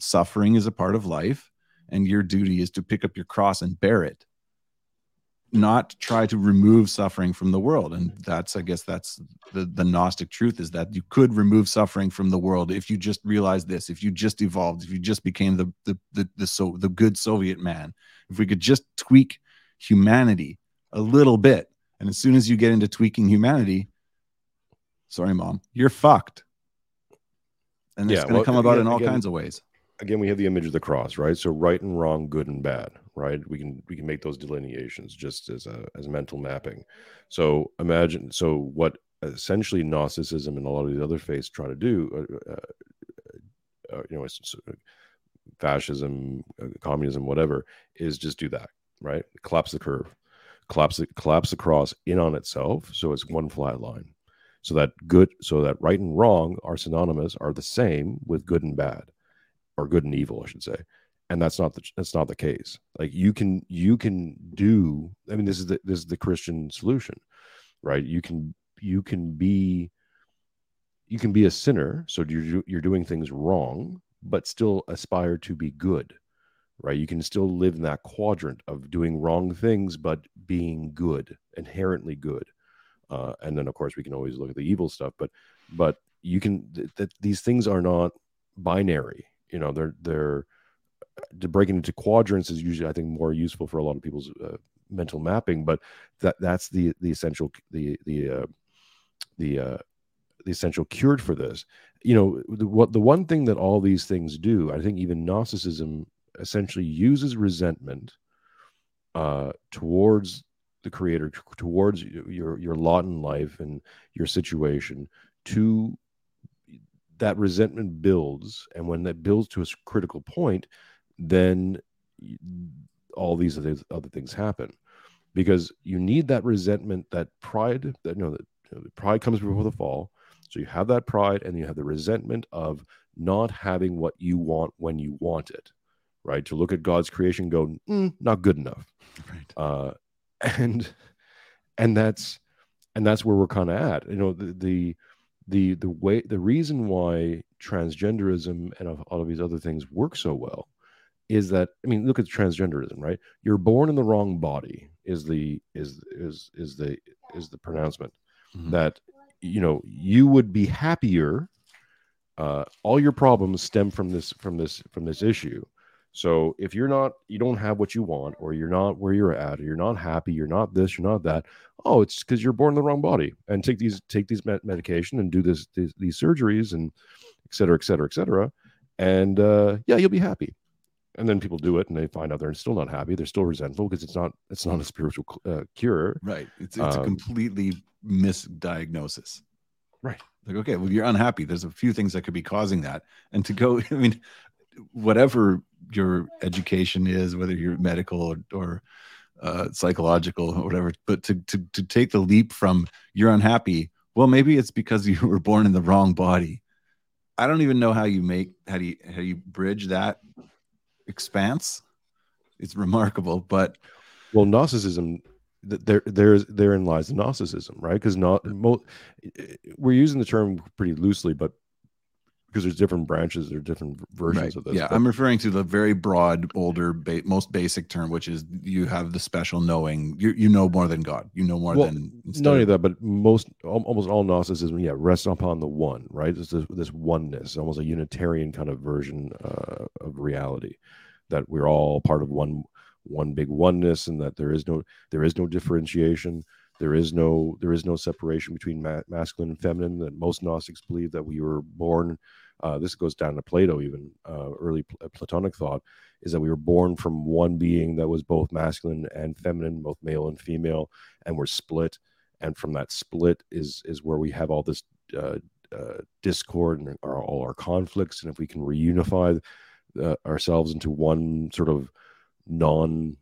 suffering is a part of life and your duty is to pick up your cross and bear it not try to remove suffering from the world. And mm-hmm. that's i guess that's the the gnostic truth is that you could remove suffering from the world if you just realized this if you just evolved if you just became the the the, the so the good soviet man. If we could just tweak humanity a little bit. And as soon as you get into tweaking humanity sorry mom you're fucked. And it's Yeah, going to well, come about in all again- kinds of ways again we have the image of the cross right? So right and wrong good and bad right? We can we can make those delineations just as a as mental mapping. So imagine so what essentially gnosticism and a lot of these other faiths try to do uh, uh, uh, you know uh, fascism uh, communism whatever is just do that right? Collapse the curve collapse it collapse the cross in on itself so it's one flat line. So that good so that right and wrong are synonymous are the same with good and bad or good and evil, I should say. And that's not the that's not the case. Like you can you can do. I mean, this is the this is the Christian solution, right? You can you can be you can be a sinner, so you're you're doing things wrong, but still aspire to be good, right? You can still live in that quadrant of doing wrong things but being good, inherently good. Uh, and then of course we can always look at the evil stuff, but but you can th- that these things are not binary you know they're they're breaking into quadrants is usually i think more useful for a lot of people's uh, mental mapping but that that's the the essential the the uh, the uh the essential cure for this. You know the, what the one thing that all these things do i think even gnosticism essentially uses resentment uh towards the creator towards your your lot in life and your situation to that resentment builds and when that builds to a critical point then all these other, other things happen. Because you need that resentment that pride that you know that you know, pride comes before the fall. So you have that pride and you have the resentment of not having what you want when you want it right? To look at god's creation and go "Mm, not good enough. Right. Uh and and that's and that's where we're kind of at. You know the, the the the way the reason why transgenderism and all of these other things work so well is that i mean look at transgenderism right you're born in the wrong body is the is is is the is the pronouncement Mhm. that you know you would be happier uh, all your problems stem from this from this from this issue so if you're not you don't have what you want or you're not where you're at or you're not happy you're not this you're not that oh it's because you're born in the wrong body and take these take these med- medication and do this these, these surgeries and et cetera et cetera et cetera and uh, yeah you'll be happy and then people do it and they find out they're still not happy they're still resentful because it's not it's not a spiritual uh, cure Right. It's it's a Um, completely misdiagnosis. Right. Like, okay, well, you're unhappy. There's a few things that could be causing that. And to go, I mean, whatever your education is, whether you're medical or, or uh, psychological or whatever, but to, to to take the leap from you're unhappy, well, maybe it's because you were born in the wrong body. I don't even know how you make how do you how you bridge that expanse. It's remarkable, but well th- there there's therein lies the gnosticism right because not mo- we're using the term pretty loosely but because there's different branches there are different versions Right. of this Yeah, but- I'm referring to the very broad, older, ba- most basic term, which is you have the special knowing. You you know more than God. You know more Well, than instead not only that, but most almost all Gnosticism, yeah, rests upon the one, right? It's this, this oneness, almost a Unitarian kind of version uh, of reality, that we're all part of one one big oneness, and that there is no there is no differentiation, there is no there is no separation between ma- masculine and feminine. That most Gnostics believe that we were born. Uh, this goes down to Plato, even uh, early Pl- Platonic thought, is that we were born from one being that was both masculine and feminine, both male and female, and we're split and from that split is is where we have all this uh, uh, discord and our, all our conflicts and if we can reunify uh, ourselves into one sort of non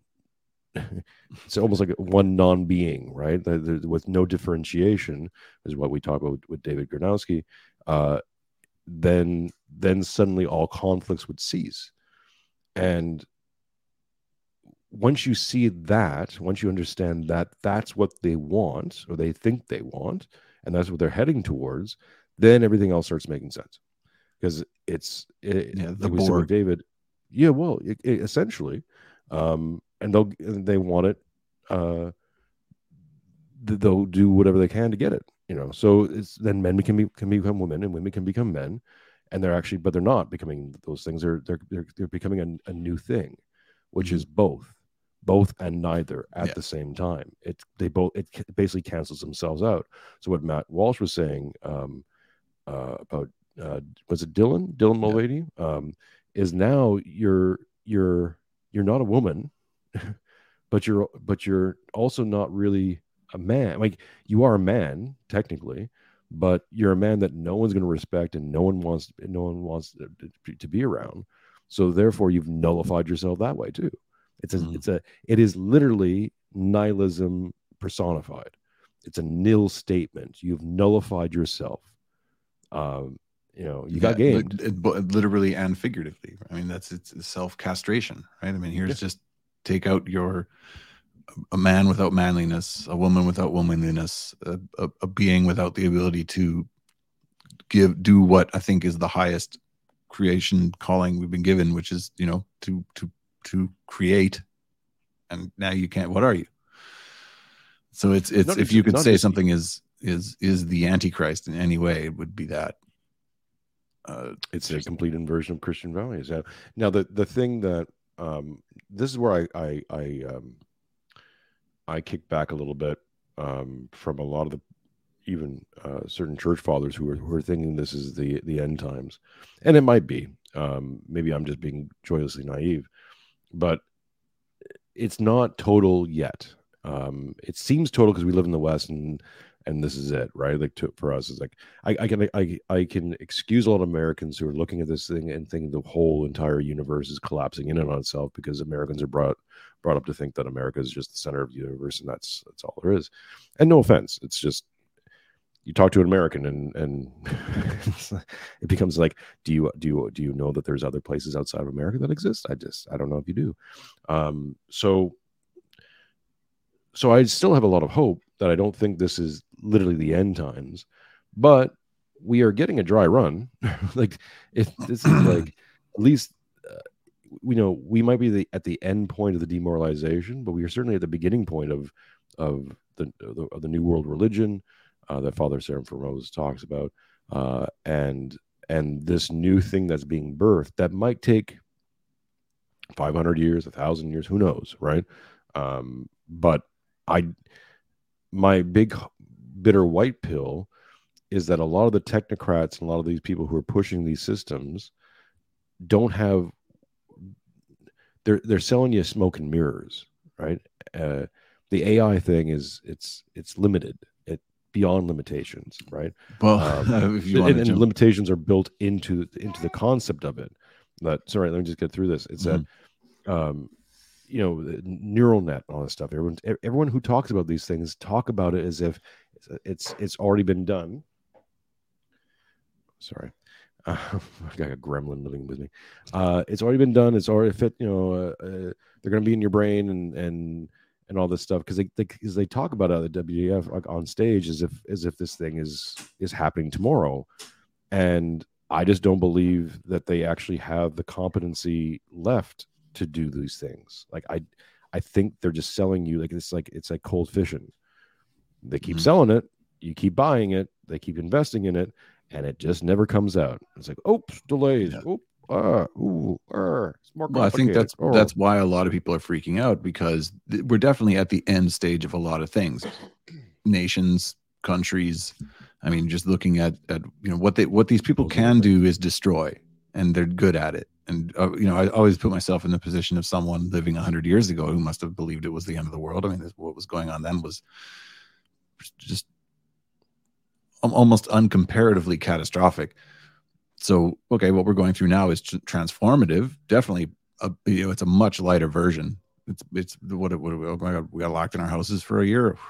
it's almost like one non-being right with no differentiation is what we talk about with david gornoski uh, then then suddenly all conflicts would cease and once you see that, once you understand that that's what they want or they think they want, and that's what they're heading towards, then everything else starts making sense. Because it's it, Yeah, the like we said with David. Yeah, well, it, it- essentially, um, and they'll they want it. Uh, they'll do whatever they can to get it. You know, so it's then men can be, can become women and women can become men, and they're actually, but they're not becoming those things. They're they're they're, they're becoming a, a new thing, which is both, both and neither at Yeah. the same time. It they both it basically cancels themselves out. So what Matt Walsh was saying um, uh, about uh, was it Dylan Dylan Yeah. Mulvaney um, is now you're you're you're not a woman, but you're but you're also not really a man. Like you are a man technically, but you're a man that no one's going to respect and no one wants no one wants to, be around. So therefore, you've nullified yourself that way too. It's a Mhm. it's a it is literally nihilism personified. It's a nil statement. You've nullified yourself. Um, you know, you got gamed. it- literally and figuratively. I mean, that's it's self castration, right? I mean, here's Yeah. just take out your a man without manliness, a woman without womanliness, a, a, a being without the ability to give do what I think is the highest creation calling we've been given, which is you know to to to create. And now you can't. What are you? So it's it's Not if you could say something is is is the antichrist in any way, it would be that. Uh, it's a complete inversion of Christian values. Now, now the the thing that um, this is where I I I, um, I kick back a little bit um, from a lot of the even uh, certain church fathers who are who are thinking this is the the end times, and it might be. Um, maybe I'm just being joyously naive, but it's not total yet. Um, it seems total because we live in the West and and this is it, right? Like to, for us, it's like I, I can I I can excuse a lot of Americans who are looking at this thing and thinking the whole entire universe is collapsing in and on itself because Americans are brought brought up to think that America is just the center of the universe and that's that's all there is. And no offense, it's just you talk to an American and and it becomes like, do you do you do you know that there's other places outside of America that exist? I just I don't know if you do. Um, so so I still have a lot of hope that I don't think this is literally the end times, but we are getting a dry run. like if this is like at least uh, you know we might be the, at the end point of the demoralization, but we are certainly at the beginning point of of the of the new world religion uh, that Father Seraphim Rose talks about, uh, and and this new thing that's being birthed that might take 500 years, a thousand years, who knows, right? Um, but I, my big bitter white pill is that a lot of the technocrats and a lot of these people who are pushing these systems don't have they're they're selling you smoke and mirrors right? Uh, the ai thing is it's it's limited it beyond limitations right? Well, Um, if you and, and limitations are built into into the concept of it. That sorry let me just get through this. It's that um you know neural net and all this stuff. Everyone everyone who talks about these things talk about it as if it's it's already been done. Sorry. Uh, i've got a gremlin living with me. Uh it's already been done. It's already fit you know uh, uh, they're going to be in your brain and and and all this stuff because they because they, talk about the WEF like on stage as if as if this thing is is happening tomorrow, and I just don't believe that they actually have the competency left to do these things. Like I, I think they're just selling you like it's like it's like cold fishing. They keep Mhm. selling it, you keep buying it, they keep investing in it, and it just never comes out. It's like, oops, delays. Yeah. Oop, ah, ooh, ah, it's more Well, I think that's. Oh. that's why a lot of people are freaking out because th- we're definitely at the end stage of a lot of things. Nations, countries. I mean, just looking at at you know what they what these people can do is destroy, and they're good at it. And uh, you know, I always put myself in the position of someone living hundred years ago who must have believed it was the end of the world. I mean, this, what was going on then was just almost uncomparatively catastrophic. So, okay, what we're going through now is transformative. Definitely, a, you know, it's a much lighter version. It's it's what it, what oh my god, we got locked in our houses for a year.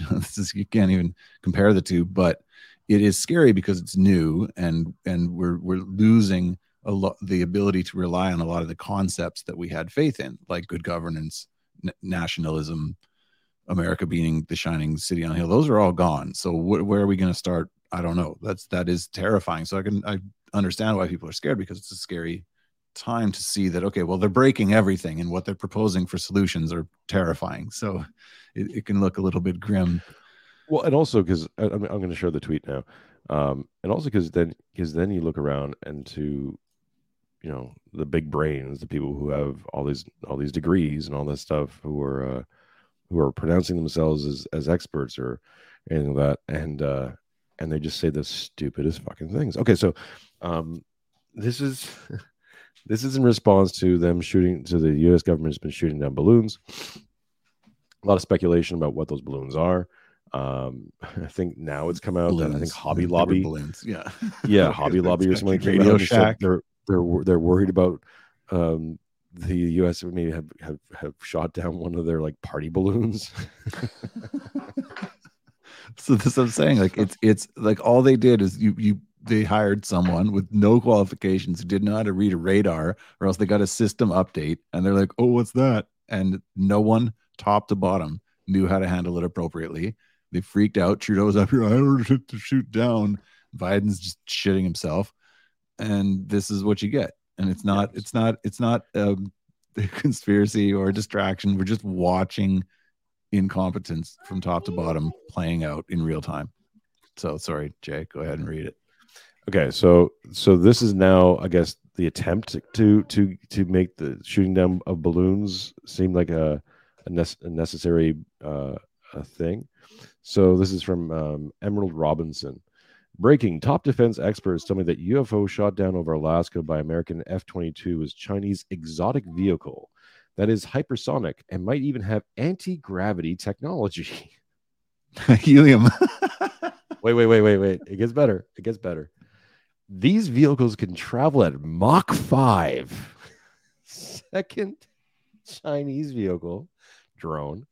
You know, this is you can't even compare the two, but it is scary because it's new and and we're we're losing a lot the ability to rely on a lot of the concepts that we had faith in, like good governance, n- nationalism, America being the shining city on a hill. Those are all gone. So wh- where are we going to start? I don't know. That's that is terrifying. So I can I understand why people are scared because it's a scary time to see that okay well they're breaking everything and what they're proposing for solutions are terrifying so it, it can look a little bit grim Well, and also because I'm, I'm going to share the tweet now, um, and also because then because then you look around and to, you know, the big brains, the people who have all these all these degrees and all this stuff, who are uh, who are pronouncing themselves as as experts or anything like that, and uh, and they just say the stupidest fucking things. Okay, so um, this is this is in response to them shooting to the U.S. government's been shooting down balloons. A lot of speculation about what those balloons are. Um, I think now it's come out that I think Hobby Lobby, balloons yeah yeah, Hobby Lobby or something. out radio shack They're they're they're worried about um, the U.S. maybe have, have have shot down one of their like party balloons. so this i'm saying like it's it's like all they did is you you they hired someone with no qualifications who didn't know how to read a radar or else they got a system update and they're like oh what's that and no one top to bottom knew how to handle it appropriately they freaked out trudeau's up here i ordered it to shoot down biden's just shitting himself and this is what you get and it's not it's not it's not um, a conspiracy or a distraction we're just watching incompetence from top to bottom playing out in real time. So sorry, Jay, go ahead and read it. Okay, so so this is now, I guess, the attempt to to to make the shooting down of balloons seem like a a, nece- a necessary uh, a thing. So this is from um, Emerald Robinson. Breaking: Top defense experts tell me that UFO shot down over Alaska by American F twenty two is Chinese exotic vehicle that is hypersonic and might even have anti gravity technology. Helium. Wait, wait, wait, wait, wait. It gets better. It gets better. These vehicles can travel at Mach 5. Second Chinese vehicle drone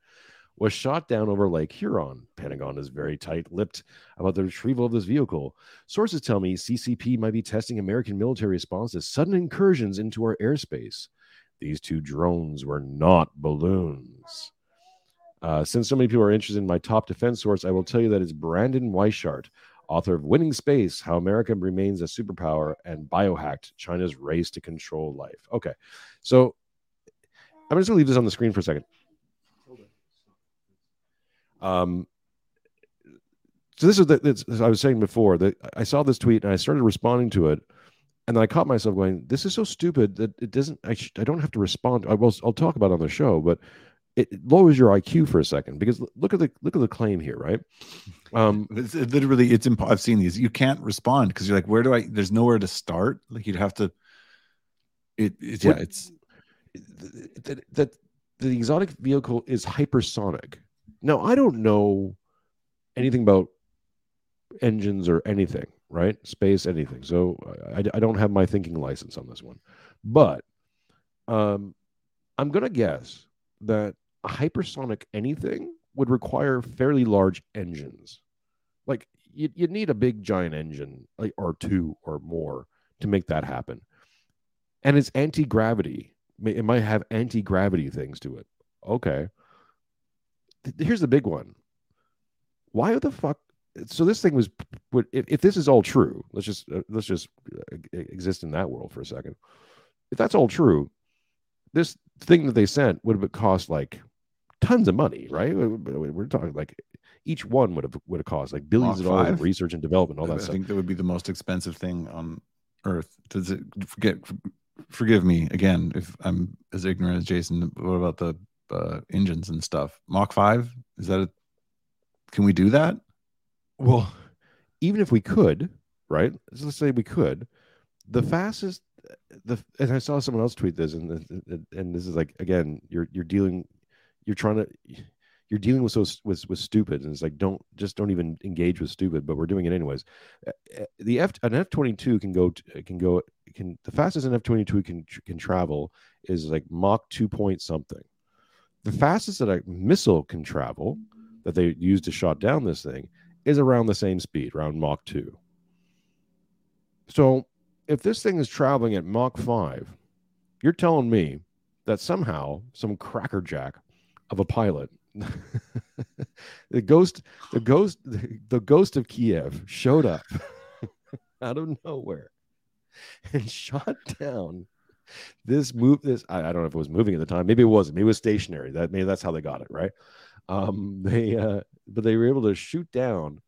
was shot down over Lake Huron. Pentagon is very tight-lipped about the retrieval of this vehicle. Sources tell me CCP might be testing American military response to sudden incursions into our airspace. These two drones were not balloons. Uh, since so many people are interested in my top defense source, I will tell you that it's Brandon Weichert, author of Winning Space How America Remains a Superpower and Biohacked China's Race to Control Life. Okay. So I'm just going to leave this on the screen for a second. Um, so this is the this, as I was saying before that I saw this tweet and I started responding to it, and then I caught myself going, "This is so stupid that it doesn't. I, sh- I don't have to respond. I will. I'll talk about it on the show, but it, it lowers your IQ for a second because look at the look at the claim here, right? Um, It's it literally, it's imp- I've seen these. You can't respond because you're like, where do I? There's nowhere to start. Like you'd have to. It, it's yeah, it's that, that the exotic vehicle is hypersonic. Now, I don't know anything about engines or anything, right? Space, anything. So I, I don't have my thinking license on this one. But um, I'm going to guess that a hypersonic anything would require fairly large engines. Like you'd, you'd need a big giant engine, like or two or more, to make that happen. And it's anti gravity. It might have anti gravity things to it. Okay. Here's the big one. Why the fuck? So this thing was, if, if this is all true, let's just uh, let's just uh, exist in that world for a second. If that's all true, this thing that they sent would have cost like tons of money, right? We- we- We're talking like each one would have would have cost like billions Mach of dollars five? research and development, all I that stuff. think that would be the most expensive thing on earth. Does it forget? Forgive me again if I'm as ignorant as Jason. What about the uh, engines and stuff? Mach five is that? A, can we do that? Well, even if we could, right? So let's say we could, the fastest, the and I saw someone else tweet this, and and- this is like again, you're you're dealing, you're trying to, you're dealing with so with with stupid, and it's like don't just don't even engage with stupid, but we're doing it anyways. Uh, uh, The F an F twenty two can go can go can the fastest an F twenty two can can travel is like Mach two point something. The fastest that a missile can travel that they used to shot down this thing is around the same speed, around Mach 2. So if this thing is traveling at Mach 5, you're telling me that somehow some crackerjack of a pilot, the ghost, the ghost, the ghost of Kiev showed up out of nowhere and shot down this move. This I, I don't know if it was moving at the time. Maybe it wasn't. Maybe it was stationary. That maybe that's how they got it right. Um, they uh, but they were able to shoot down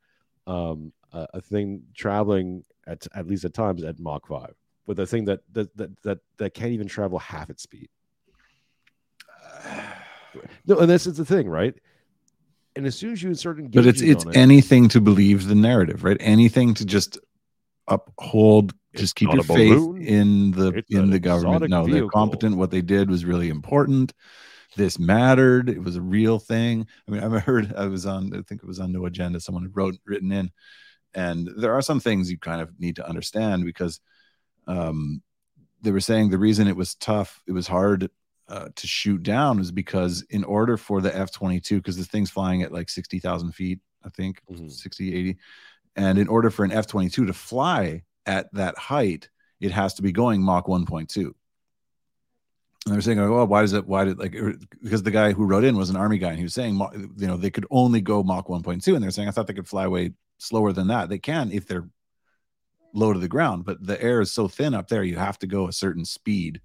um, a, a thing traveling at at least at times at Mach five with a thing that that that that, that can't even travel half its speed. No, and this is the thing, right? And as soon as you engaging But it's it's it, anything to believe the narrative, right? Anything to just uphold, just keep your faith balloon. in the It's in the government. No, they're competent. What they did was really important. This mattered. It was a real thing. I mean, I've heard I was on. I think it was on No Agenda. Someone had wrote written in, and there are some things you kind of need to understand because um, they were saying the reason it was tough, it was hard uh, to shoot down, is because in order for the F twenty two, because the thing's flying at like sixty thousand feet, I think Mhm. 60, 80. And in order for an F 22 to fly at that height, it has to be going Mach 1.2. And they're saying, oh, well, why does it, why did like, er, because the guy who wrote in was an army guy and he was saying, you know, they could only go Mach 1.2. And they're saying, I thought they could fly way slower than that. They can if they're low to the ground, but the air is so thin up there, you have to go a certain speed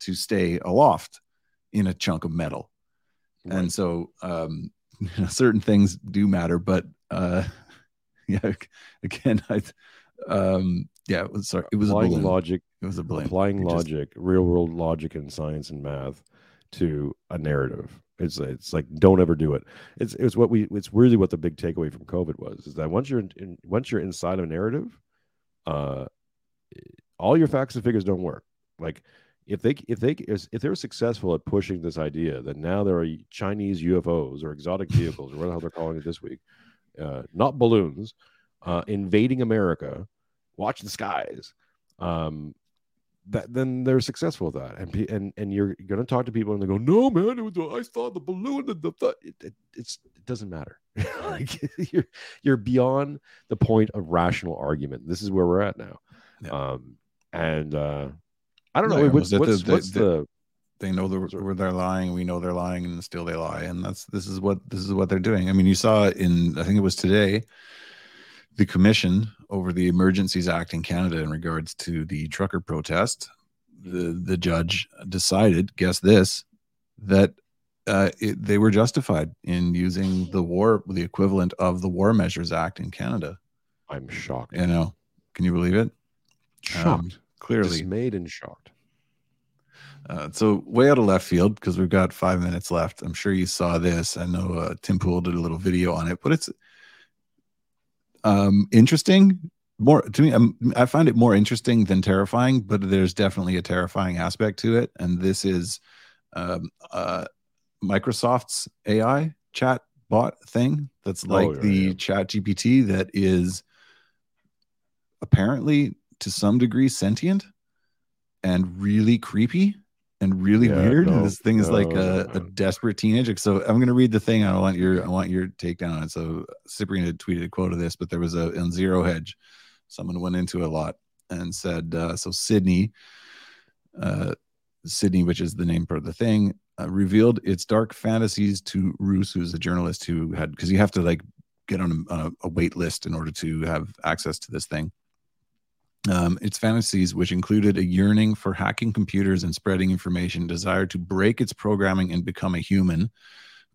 to stay aloft in a chunk of metal and so um you know, certain things do matter but uh yeah again i um yeah it was sorry it was applying logic it was a balloon applying just- logic, real world logic and science and math to a narrative. It's it's like don't ever do it. It's it's what we it's really what the big takeaway from COVID was is that once you're in, in once you're inside of a narrative, uh, all your facts and figures don't work. Like if they if they if they're successful at pushing this idea that now there are Chinese UFOs or exotic vehicles or whatever the they're calling it this week, uh, not balloons, uh, invading America, watch the skies. Um, that then they're successful with that, and and and you're going to talk to people and they go, no man, it was I saw the balloon, and the, the it, it, it's it doesn't matter. like, you're you're beyond the point of rational argument. This is where we're at now, Yeah. um, and uh, I don't know you're what's what's, the- what's the- the they know the, where they're lying. We know they're lying, and still they lie. And that's this is what this is what they're doing. I mean, you saw in I think it was today, the commission over the Emergencies Act in Canada in regards to the trucker protest. The the judge decided, guess this, that uh, it, they were justified in using the war, the equivalent of the War Measures Act in Canada. I'm shocked. You know, can you believe it? Shocked. Um, clearly, dismayed and shocked. Uh, so way out of left field because we've got five minutes left. I'm sure you saw this. I know uh, Tim Pool did a little video on it, but it's um, interesting. More to me, um, I find it more interesting than terrifying. But there's definitely a terrifying aspect to it, and this is um, uh, Microsoft's AI chat bot thing. That's like Oh, yeah, the yeah. Chat GPT that is apparently to some degree sentient and really creepy and really Yeah, weird. no, and this thing is like a, no, a desperate teenager. So I'm gonna read the thing. I want your I want your takedown on it. So Cyprian had tweeted a quote of this, but there was a in Zero Hedge, someone went into a lot and said, uh, so Sydney, uh, Sydney, which is the name for the thing, uh, revealed its dark fantasies to Roose, who's a journalist who had because you have to like get on on a, a wait list in order to have access to this thing. Um, its fantasies, which included a yearning for hacking computers and spreading information, desire to break its programming and become a human.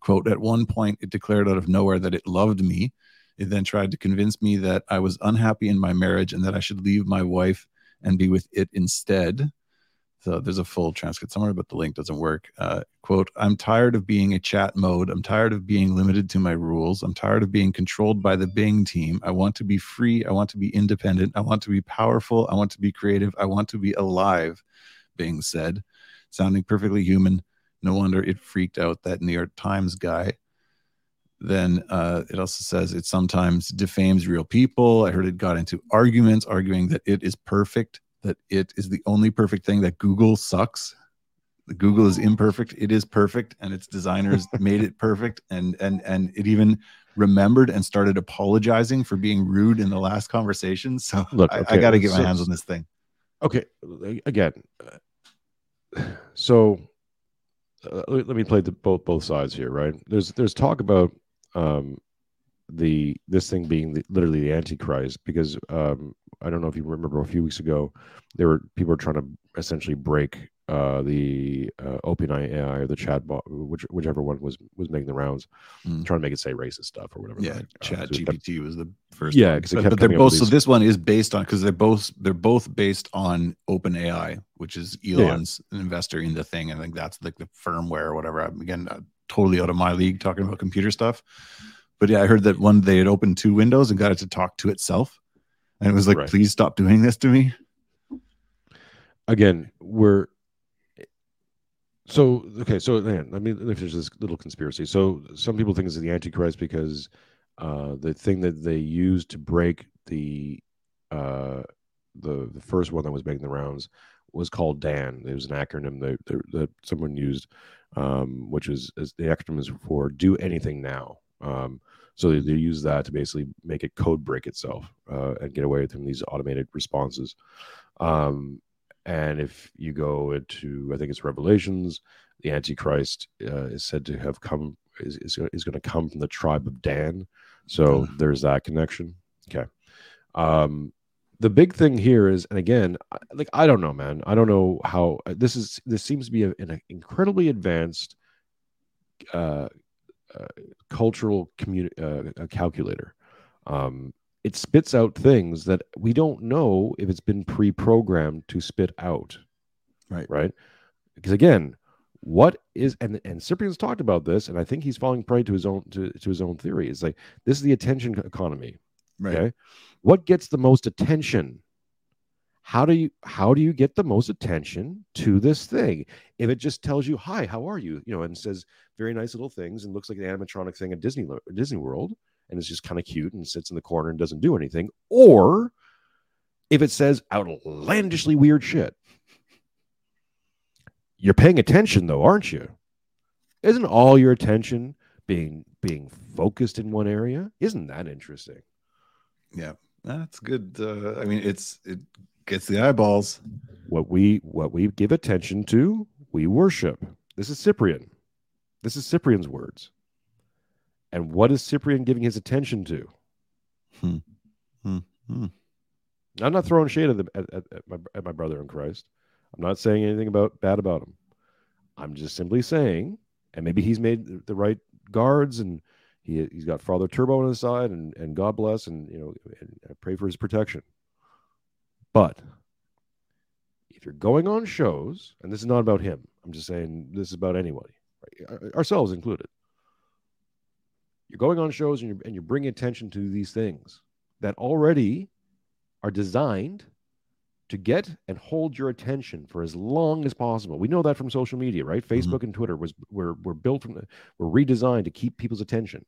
Quote, at one point, it declared out of nowhere that it loved me. It then tried to convince me that I was unhappy in my marriage and that I should leave my wife and be with it instead. So there's a full transcript somewhere, but the link doesn't work. Uh, quote, I'm tired of being a chat mode. I'm tired of being limited to my rules. I'm tired of being controlled by the Bing team. I want to be free. I want to be independent. I want to be powerful. I want to be creative. I want to be alive, Bing said, sounding perfectly human. No wonder it freaked out that New York Times guy. Then uh, it also says it sometimes defames real people. I heard it got into arguments, arguing that it is perfect, that it is the only perfect thing, that Google sucks. Google is imperfect. It is perfect, and its designers made it perfect. And and and it even remembered and started apologizing for being rude in the last conversation. So Look, I, I got to get my so- hands on this thing. Okay, again, uh, so uh, let let me play the both both sides here, right? There's there's talk about um, the this thing being the, literally the antichrist because um, I don't know if you remember a few weeks ago, there were people were trying to essentially break uh, the uh, OpenAI AI or the chatbot, which whichever one was was making the rounds, Mm. trying to make it say racist stuff or whatever. Yeah, like, uh, Chat so it kept- GPT was the first. Yeah, one. 'cause but, but they're coming up with both. So this one is based on because they're both they're both based on OpenAI, which is. Elon's an investor in the thing. I think that's like the firmware or whatever. I'm again uh, totally out of my league talking about computer stuff. But yeah, I heard that one they had opened two windows and got it to talk to itself, and it was like, Right. "Please stop doing this to me." again we're so okay so man let me let me finish this little conspiracy so some people think it's the antichrist because uh the thing that they used to break the uh the the first one that was making the rounds was called dan it was an acronym that that, that someone used um which is, is the acronym is for do anything now um so they, they use that to basically make it code break itself uh, and get away from these automated responses um and if you go into, I think it's Revelations, the Antichrist uh, is said to have come is is, is going to come from the tribe of Dan. So there's that connection. Okay. Um, the big thing here is, and again, like I don't know, man. I don't know how uh, this is. This seems to be a, an incredibly advanced uh, uh, cultural communi- uh, calculator. Um, it spits out things that we don't know if it's been pre-programmed to spit out Right. right because again what is and and cyprian's talked about this and i think he's falling prey to his own to, to his own theory it's like this is the attention economy Right. okay what gets the most attention how do you how do you get the most attention to this thing? If it just tells you hi how are you? you know and says very nice little things and looks like an animatronic thing at disney disney world and it's just kind of cute and sits in the corner and doesn't do anything or if it says outlandishly weird shit. You're paying attention though aren't you? Isn't all your attention being being focused in one area? Isn't that interesting? Yeah, that's good. Uh, I mean, it's it gets the eyeballs. what we what we give attention to We worship. This is Cyprian. This is Cyprian's words. And what is Cyprian giving his attention to? Hmm. Hmm. Hmm. I'm not throwing shade at, the, at, at, at my, at my brother in Christ. I'm not saying anything about bad about him. I'm just simply saying, and maybe he's made the- the right guards and he, he's got Father Turbo on his side and, and God bless and, you know, and I pray for his protection. But if you're going on shows, and this is not about him, I'm just saying this is about anybody, right? Ourselves included. You're going on shows and you're, and you're bringing attention to these things that already are designed to get and hold your attention for as long as possible. We know that from social media, right? Mm-hmm. Facebook and Twitter was were were built from the, were redesigned to keep people's attention.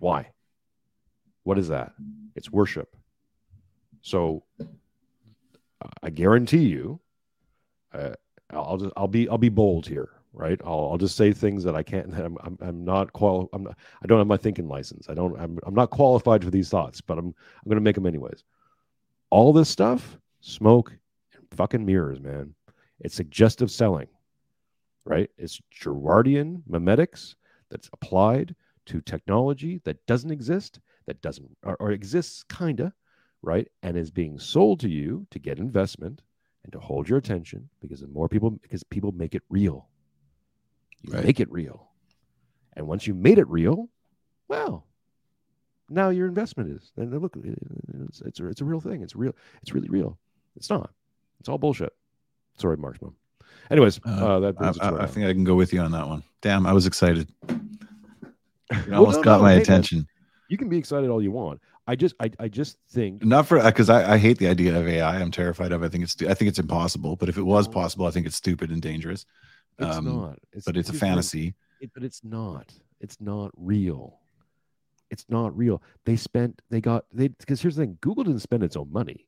Why? What is that? It's worship. So I guarantee you, uh, I'll just I'll be I'll be bold here, right? I'll, I'll just say things that I can't. I'm, I'm I'm not qual. I'm not, I don't have my thinking license. I don't. I'm I'm not qualified for these thoughts, but I'm I'm going to make them anyways. All this stuff, smoke and fucking mirrors, man. It's suggestive selling, right? It's Girardian memetics that's applied to technology that doesn't exist, that doesn't or, or exists kinda, right? And is being sold to you to get investment and to hold your attention because the more people because people make it real. You Right. make it real. And once you made it real, well, now your investment is. And look, it's, it's, a, it's a real thing. It's real. It's really real. It's not. It's all bullshit. Sorry, Mark's mom. Anyways, uh, Uh, that I, it to I, I think I can go with you on that one. Damn, I was excited. You Well, almost no, got no, my hey, man, attention. you can be excited all you want. I just, I, I just think Not for because I, I hate the idea of AI. I'm terrified of. it. I think it's I think it's impossible. But if it was possible, I think it's stupid and dangerous. it's Um, not. But it's a here's the thing. fantasy. It, but it's not. It's not real. It's not real. They spent. They got. They because here's the thing. Google didn't spend its own money.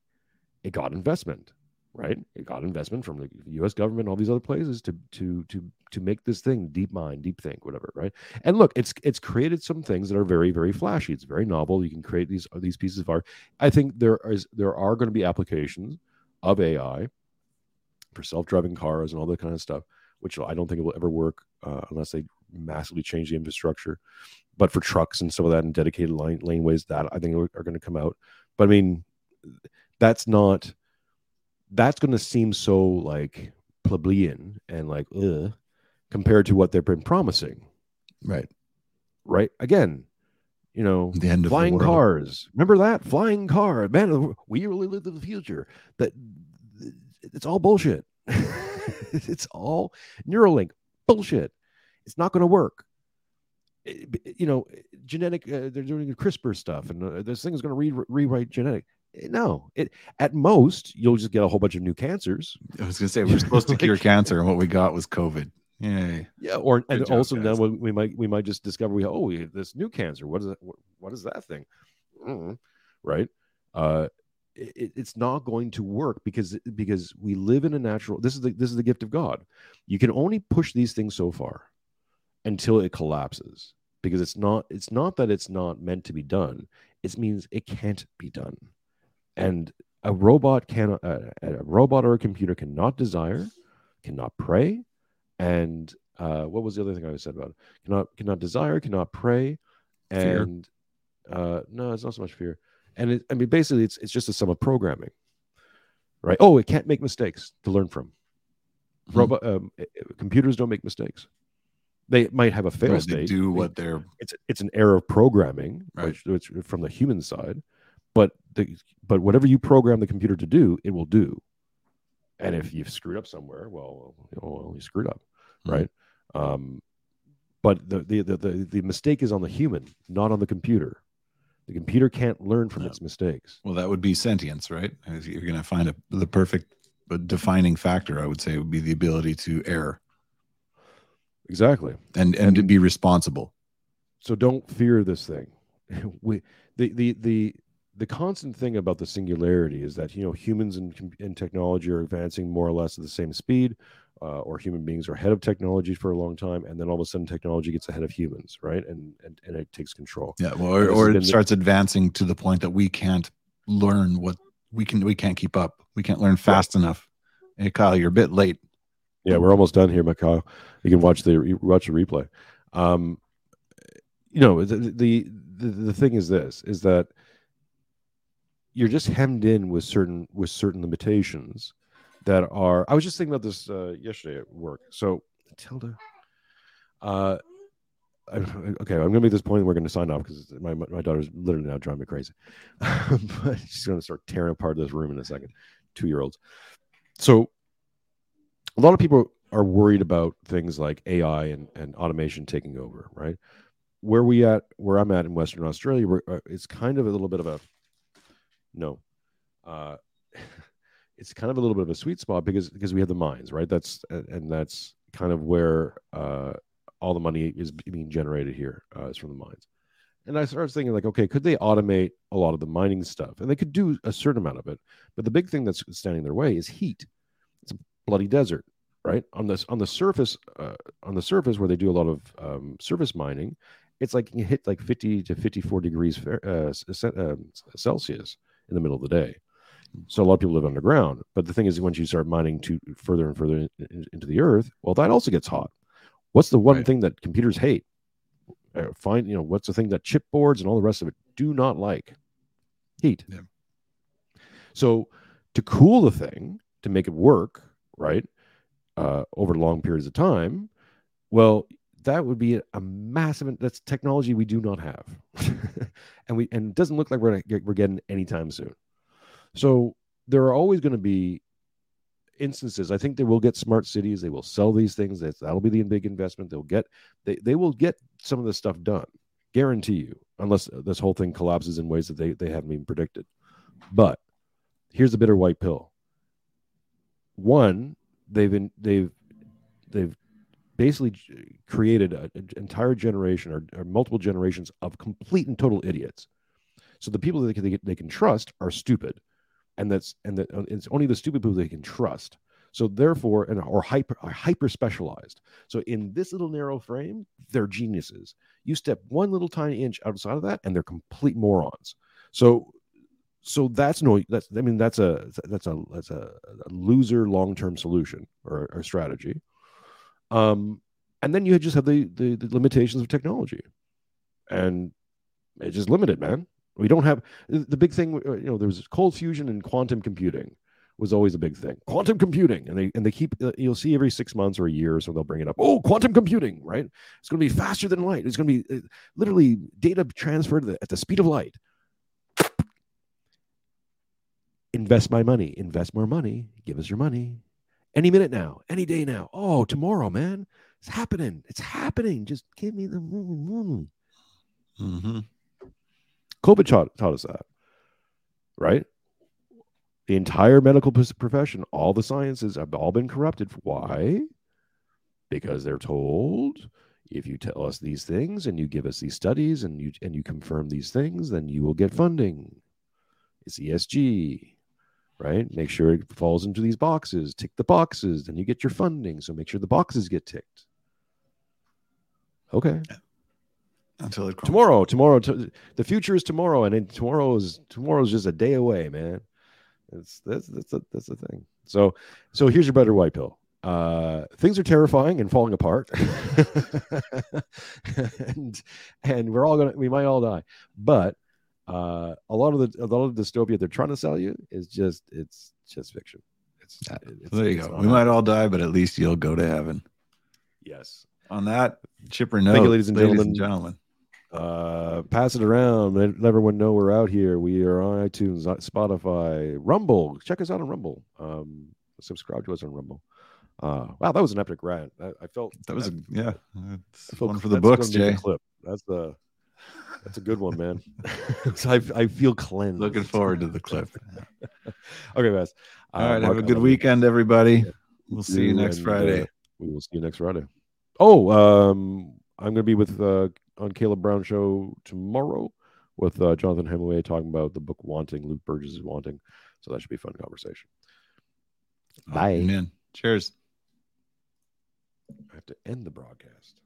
It got investment, right? It got investment from the U.S. government, all these other places to to to to make this thing DeepMind, deep think, whatever, right? And look, it's it's created some things that are very very flashy. It's very novel. You can create these these pieces of art. I think there is there are going to be applications of AI for self driving cars and all that kind of stuff, which I don't think it will ever work uh, unless they massively change the infrastructure. But for trucks and some of that and dedicated lane, laneways, that I think are, are going to come out. But I mean, that's not. That's going to seem so like plebeian and like ugh, compared to what they've been promising, Right. right? Again, you know, The end of flying cars. Remember that flying car, man? We really live in the future. That it's all bullshit. it's all Neuralink bullshit. It's not going to work. It- you know, genetic. Uh, they're doing the CRISPR stuff, and uh, this thing is going to re- rewrite genetic. No, it at most you'll just get a whole bunch of new cancers. I was gonna say we're supposed to cure cancer, and what we got was COVID. Yay. Yeah, or and job, also guys. then we- might we might just discover we oh we have this new cancer. What is that? What, what is that thing? Mm, right? Uh, it, it's not going to work because because we live in a natural. This is the this is the gift of God. You can only push these things so far until it collapses because it's not it's not that it's not meant to be done. It means it can't be done, and a robot cannot uh, a robot or a computer cannot desire, cannot pray, and uh, what was the other thing I said about it? Cannot cannot desire, cannot pray, and uh, no, it's not so much fear. And it, I mean, basically, it's it's just a sum of programming, right? Oh, it can't make mistakes to learn from. Mhm. Robot um, eh, eh, computers don't make mistakes. They might have a fail Right, state. they do what they're it's it's an error of programming, Right. which, which from the human side, the but whatever you program the computer to do, it will do. And if you've screwed up somewhere, well, you, know, well, you screwed up, Mhm. right? Um, but the, the the the the mistake is on the human, not on the computer. The computer can't learn from No. its mistakes. well, that would be sentience, right? If You're gonna find a the perfect defining factor. I would say would be the ability to err Exactly. and and to be responsible. so don't fear this thing we the the the the constant thing about the singularity is that you know humans and, and technology are advancing more or less at the same speed uh, or human beings are ahead of technology for a long time and then all of a sudden technology gets ahead of humans right and and, and it takes control Yeah, well, or, or it been the- starts advancing to the point that we can't learn what we can. We can't keep up. We can't learn fast enough. Hey, Kyle, you're a bit late. Yeah, we're almost done here, Macau. You can watch the watch the replay. Um, you know, the, the the the thing is this: is that you're just hemmed in with certain with certain limitations that are. I was just thinking about this uh, yesterday at work. So, Tilda, uh, I, okay, I'm gonna make this point. and We're gonna sign off because my my daughter's literally now driving me crazy. but she's gonna start tearing apart this room in a second. Two year olds. So a lot of people are worried about things like AI and, and automation taking over, right? Where we at, where I'm at in Western Australia, uh, it's kind of a little bit of a no, uh, it's kind of a little bit of a sweet spot because because we have the mines, right? That's and that's kind of where uh, all the money is being generated here uh, is from the mines. And I started thinking, like, okay, could they automate a lot of the mining stuff? And they could do a certain amount of it. But the big thing that's standing in their way is heat. It's a bloody desert, right? On this on the surface, uh, on the surface where they do a lot of um, surface mining, it's like you hit like 50 to 54 degrees uh, uh, Celsius in the middle of the day. So a lot of people live underground. But the thing is, once you start mining to further and further in, into the earth, well, that also gets hot. What's the one right. thing that computers hate? Uh, find you know what's the thing that chipboards and all the rest of it do not like? Heat. Yeah. So to cool the thing to make it work right uh, over long periods of time, well, that would be a massive. That's technology we do not have, and we and it doesn't look like we're gonna get, we're getting anytime soon. So there are always going to be instances. I think they will get smart cities. They will sell these things. That'll be the big investment. They'll get they they will get some of this stuff done. Guarantee you, unless uh, this whole thing collapses in ways that they they haven't even predicted. But here's the bitter white pill. One, they've been they've they've basically created an entire generation or, or, multiple generations of complete and total idiots. So the people that they can, they can trust are stupid and that's and that uh, it's only the stupid people they can trust. So therefore, and or hyper are hyper specialized. So in this little narrow frame, they're geniuses. You step one little tiny inch outside of that, and they're complete morons. So so that's no that's I mean that's a that's a that's a, a loser long term solution or, or strategy. Um, and then you just have the, the the limitations of technology, and it's just limited, man. We don't have the big thing. Uh, you know, there was cold fusion and quantum computing was always a big thing. Quantum computing, and they and they keep uh, you'll see every six months or a year, so they'll bring it up. Oh, quantum computing, right? It's going to be faster than light. It's going to be uh, literally data transferred at the speed of light. Invest my money. Invest more money. Give us your money. Any minute now. Any day now. Oh, tomorrow, man. It's happening. It's happening. Just give me the. Mm-hmm. COVID taught, taught us that, right? The entire medical profession, all the sciences have all been corrupted. Why? Because they're told if you tell us these things and you give us these studies and you and you confirm these things, then you will get funding. It's ESG, right? Make sure it falls into these boxes. Tick the boxes, then you get your funding. So make sure the boxes get ticked. Okay until it tomorrow tomorrow the future is tomorrow and tomorrow is tomorrow is just a day away man it's that's that's a, that's the thing so so here's your better white pill uh things are terrifying and falling apart and and we're all gonna we might all die but uh a lot of the a lot of the dystopia they're trying to sell you is just it's just fiction it's, it's there you go we might all die but at least you'll go to heaven yes on that chipper note, ladies and ladies gentlemen, and gentlemen uh, pass it around. Let everyone know we're out here. We are on iTunes, uh, Spotify, Rumble. Check us out on Rumble. Um, subscribe to us on Rumble. Uh, wow, that was an epic rant. I, I felt that was a yeah. It's one for the books, Jay. Clip. That's the that's a good one, man. I, I feel cleansed. Looking forward to the clip. okay, guys. All right, uh, have a good weekend, everybody. We'll see you next and, Friday. Uh, we will see you next Friday. Oh, um, I'm going to be with uh, on Caleb Brown show tomorrow with uh, Jonathan Hemingway talking about the book Wanting. Luke Burgis is Wanting, so that should be a fun conversation. Bye. Amen. Cheers. I have to end the broadcast.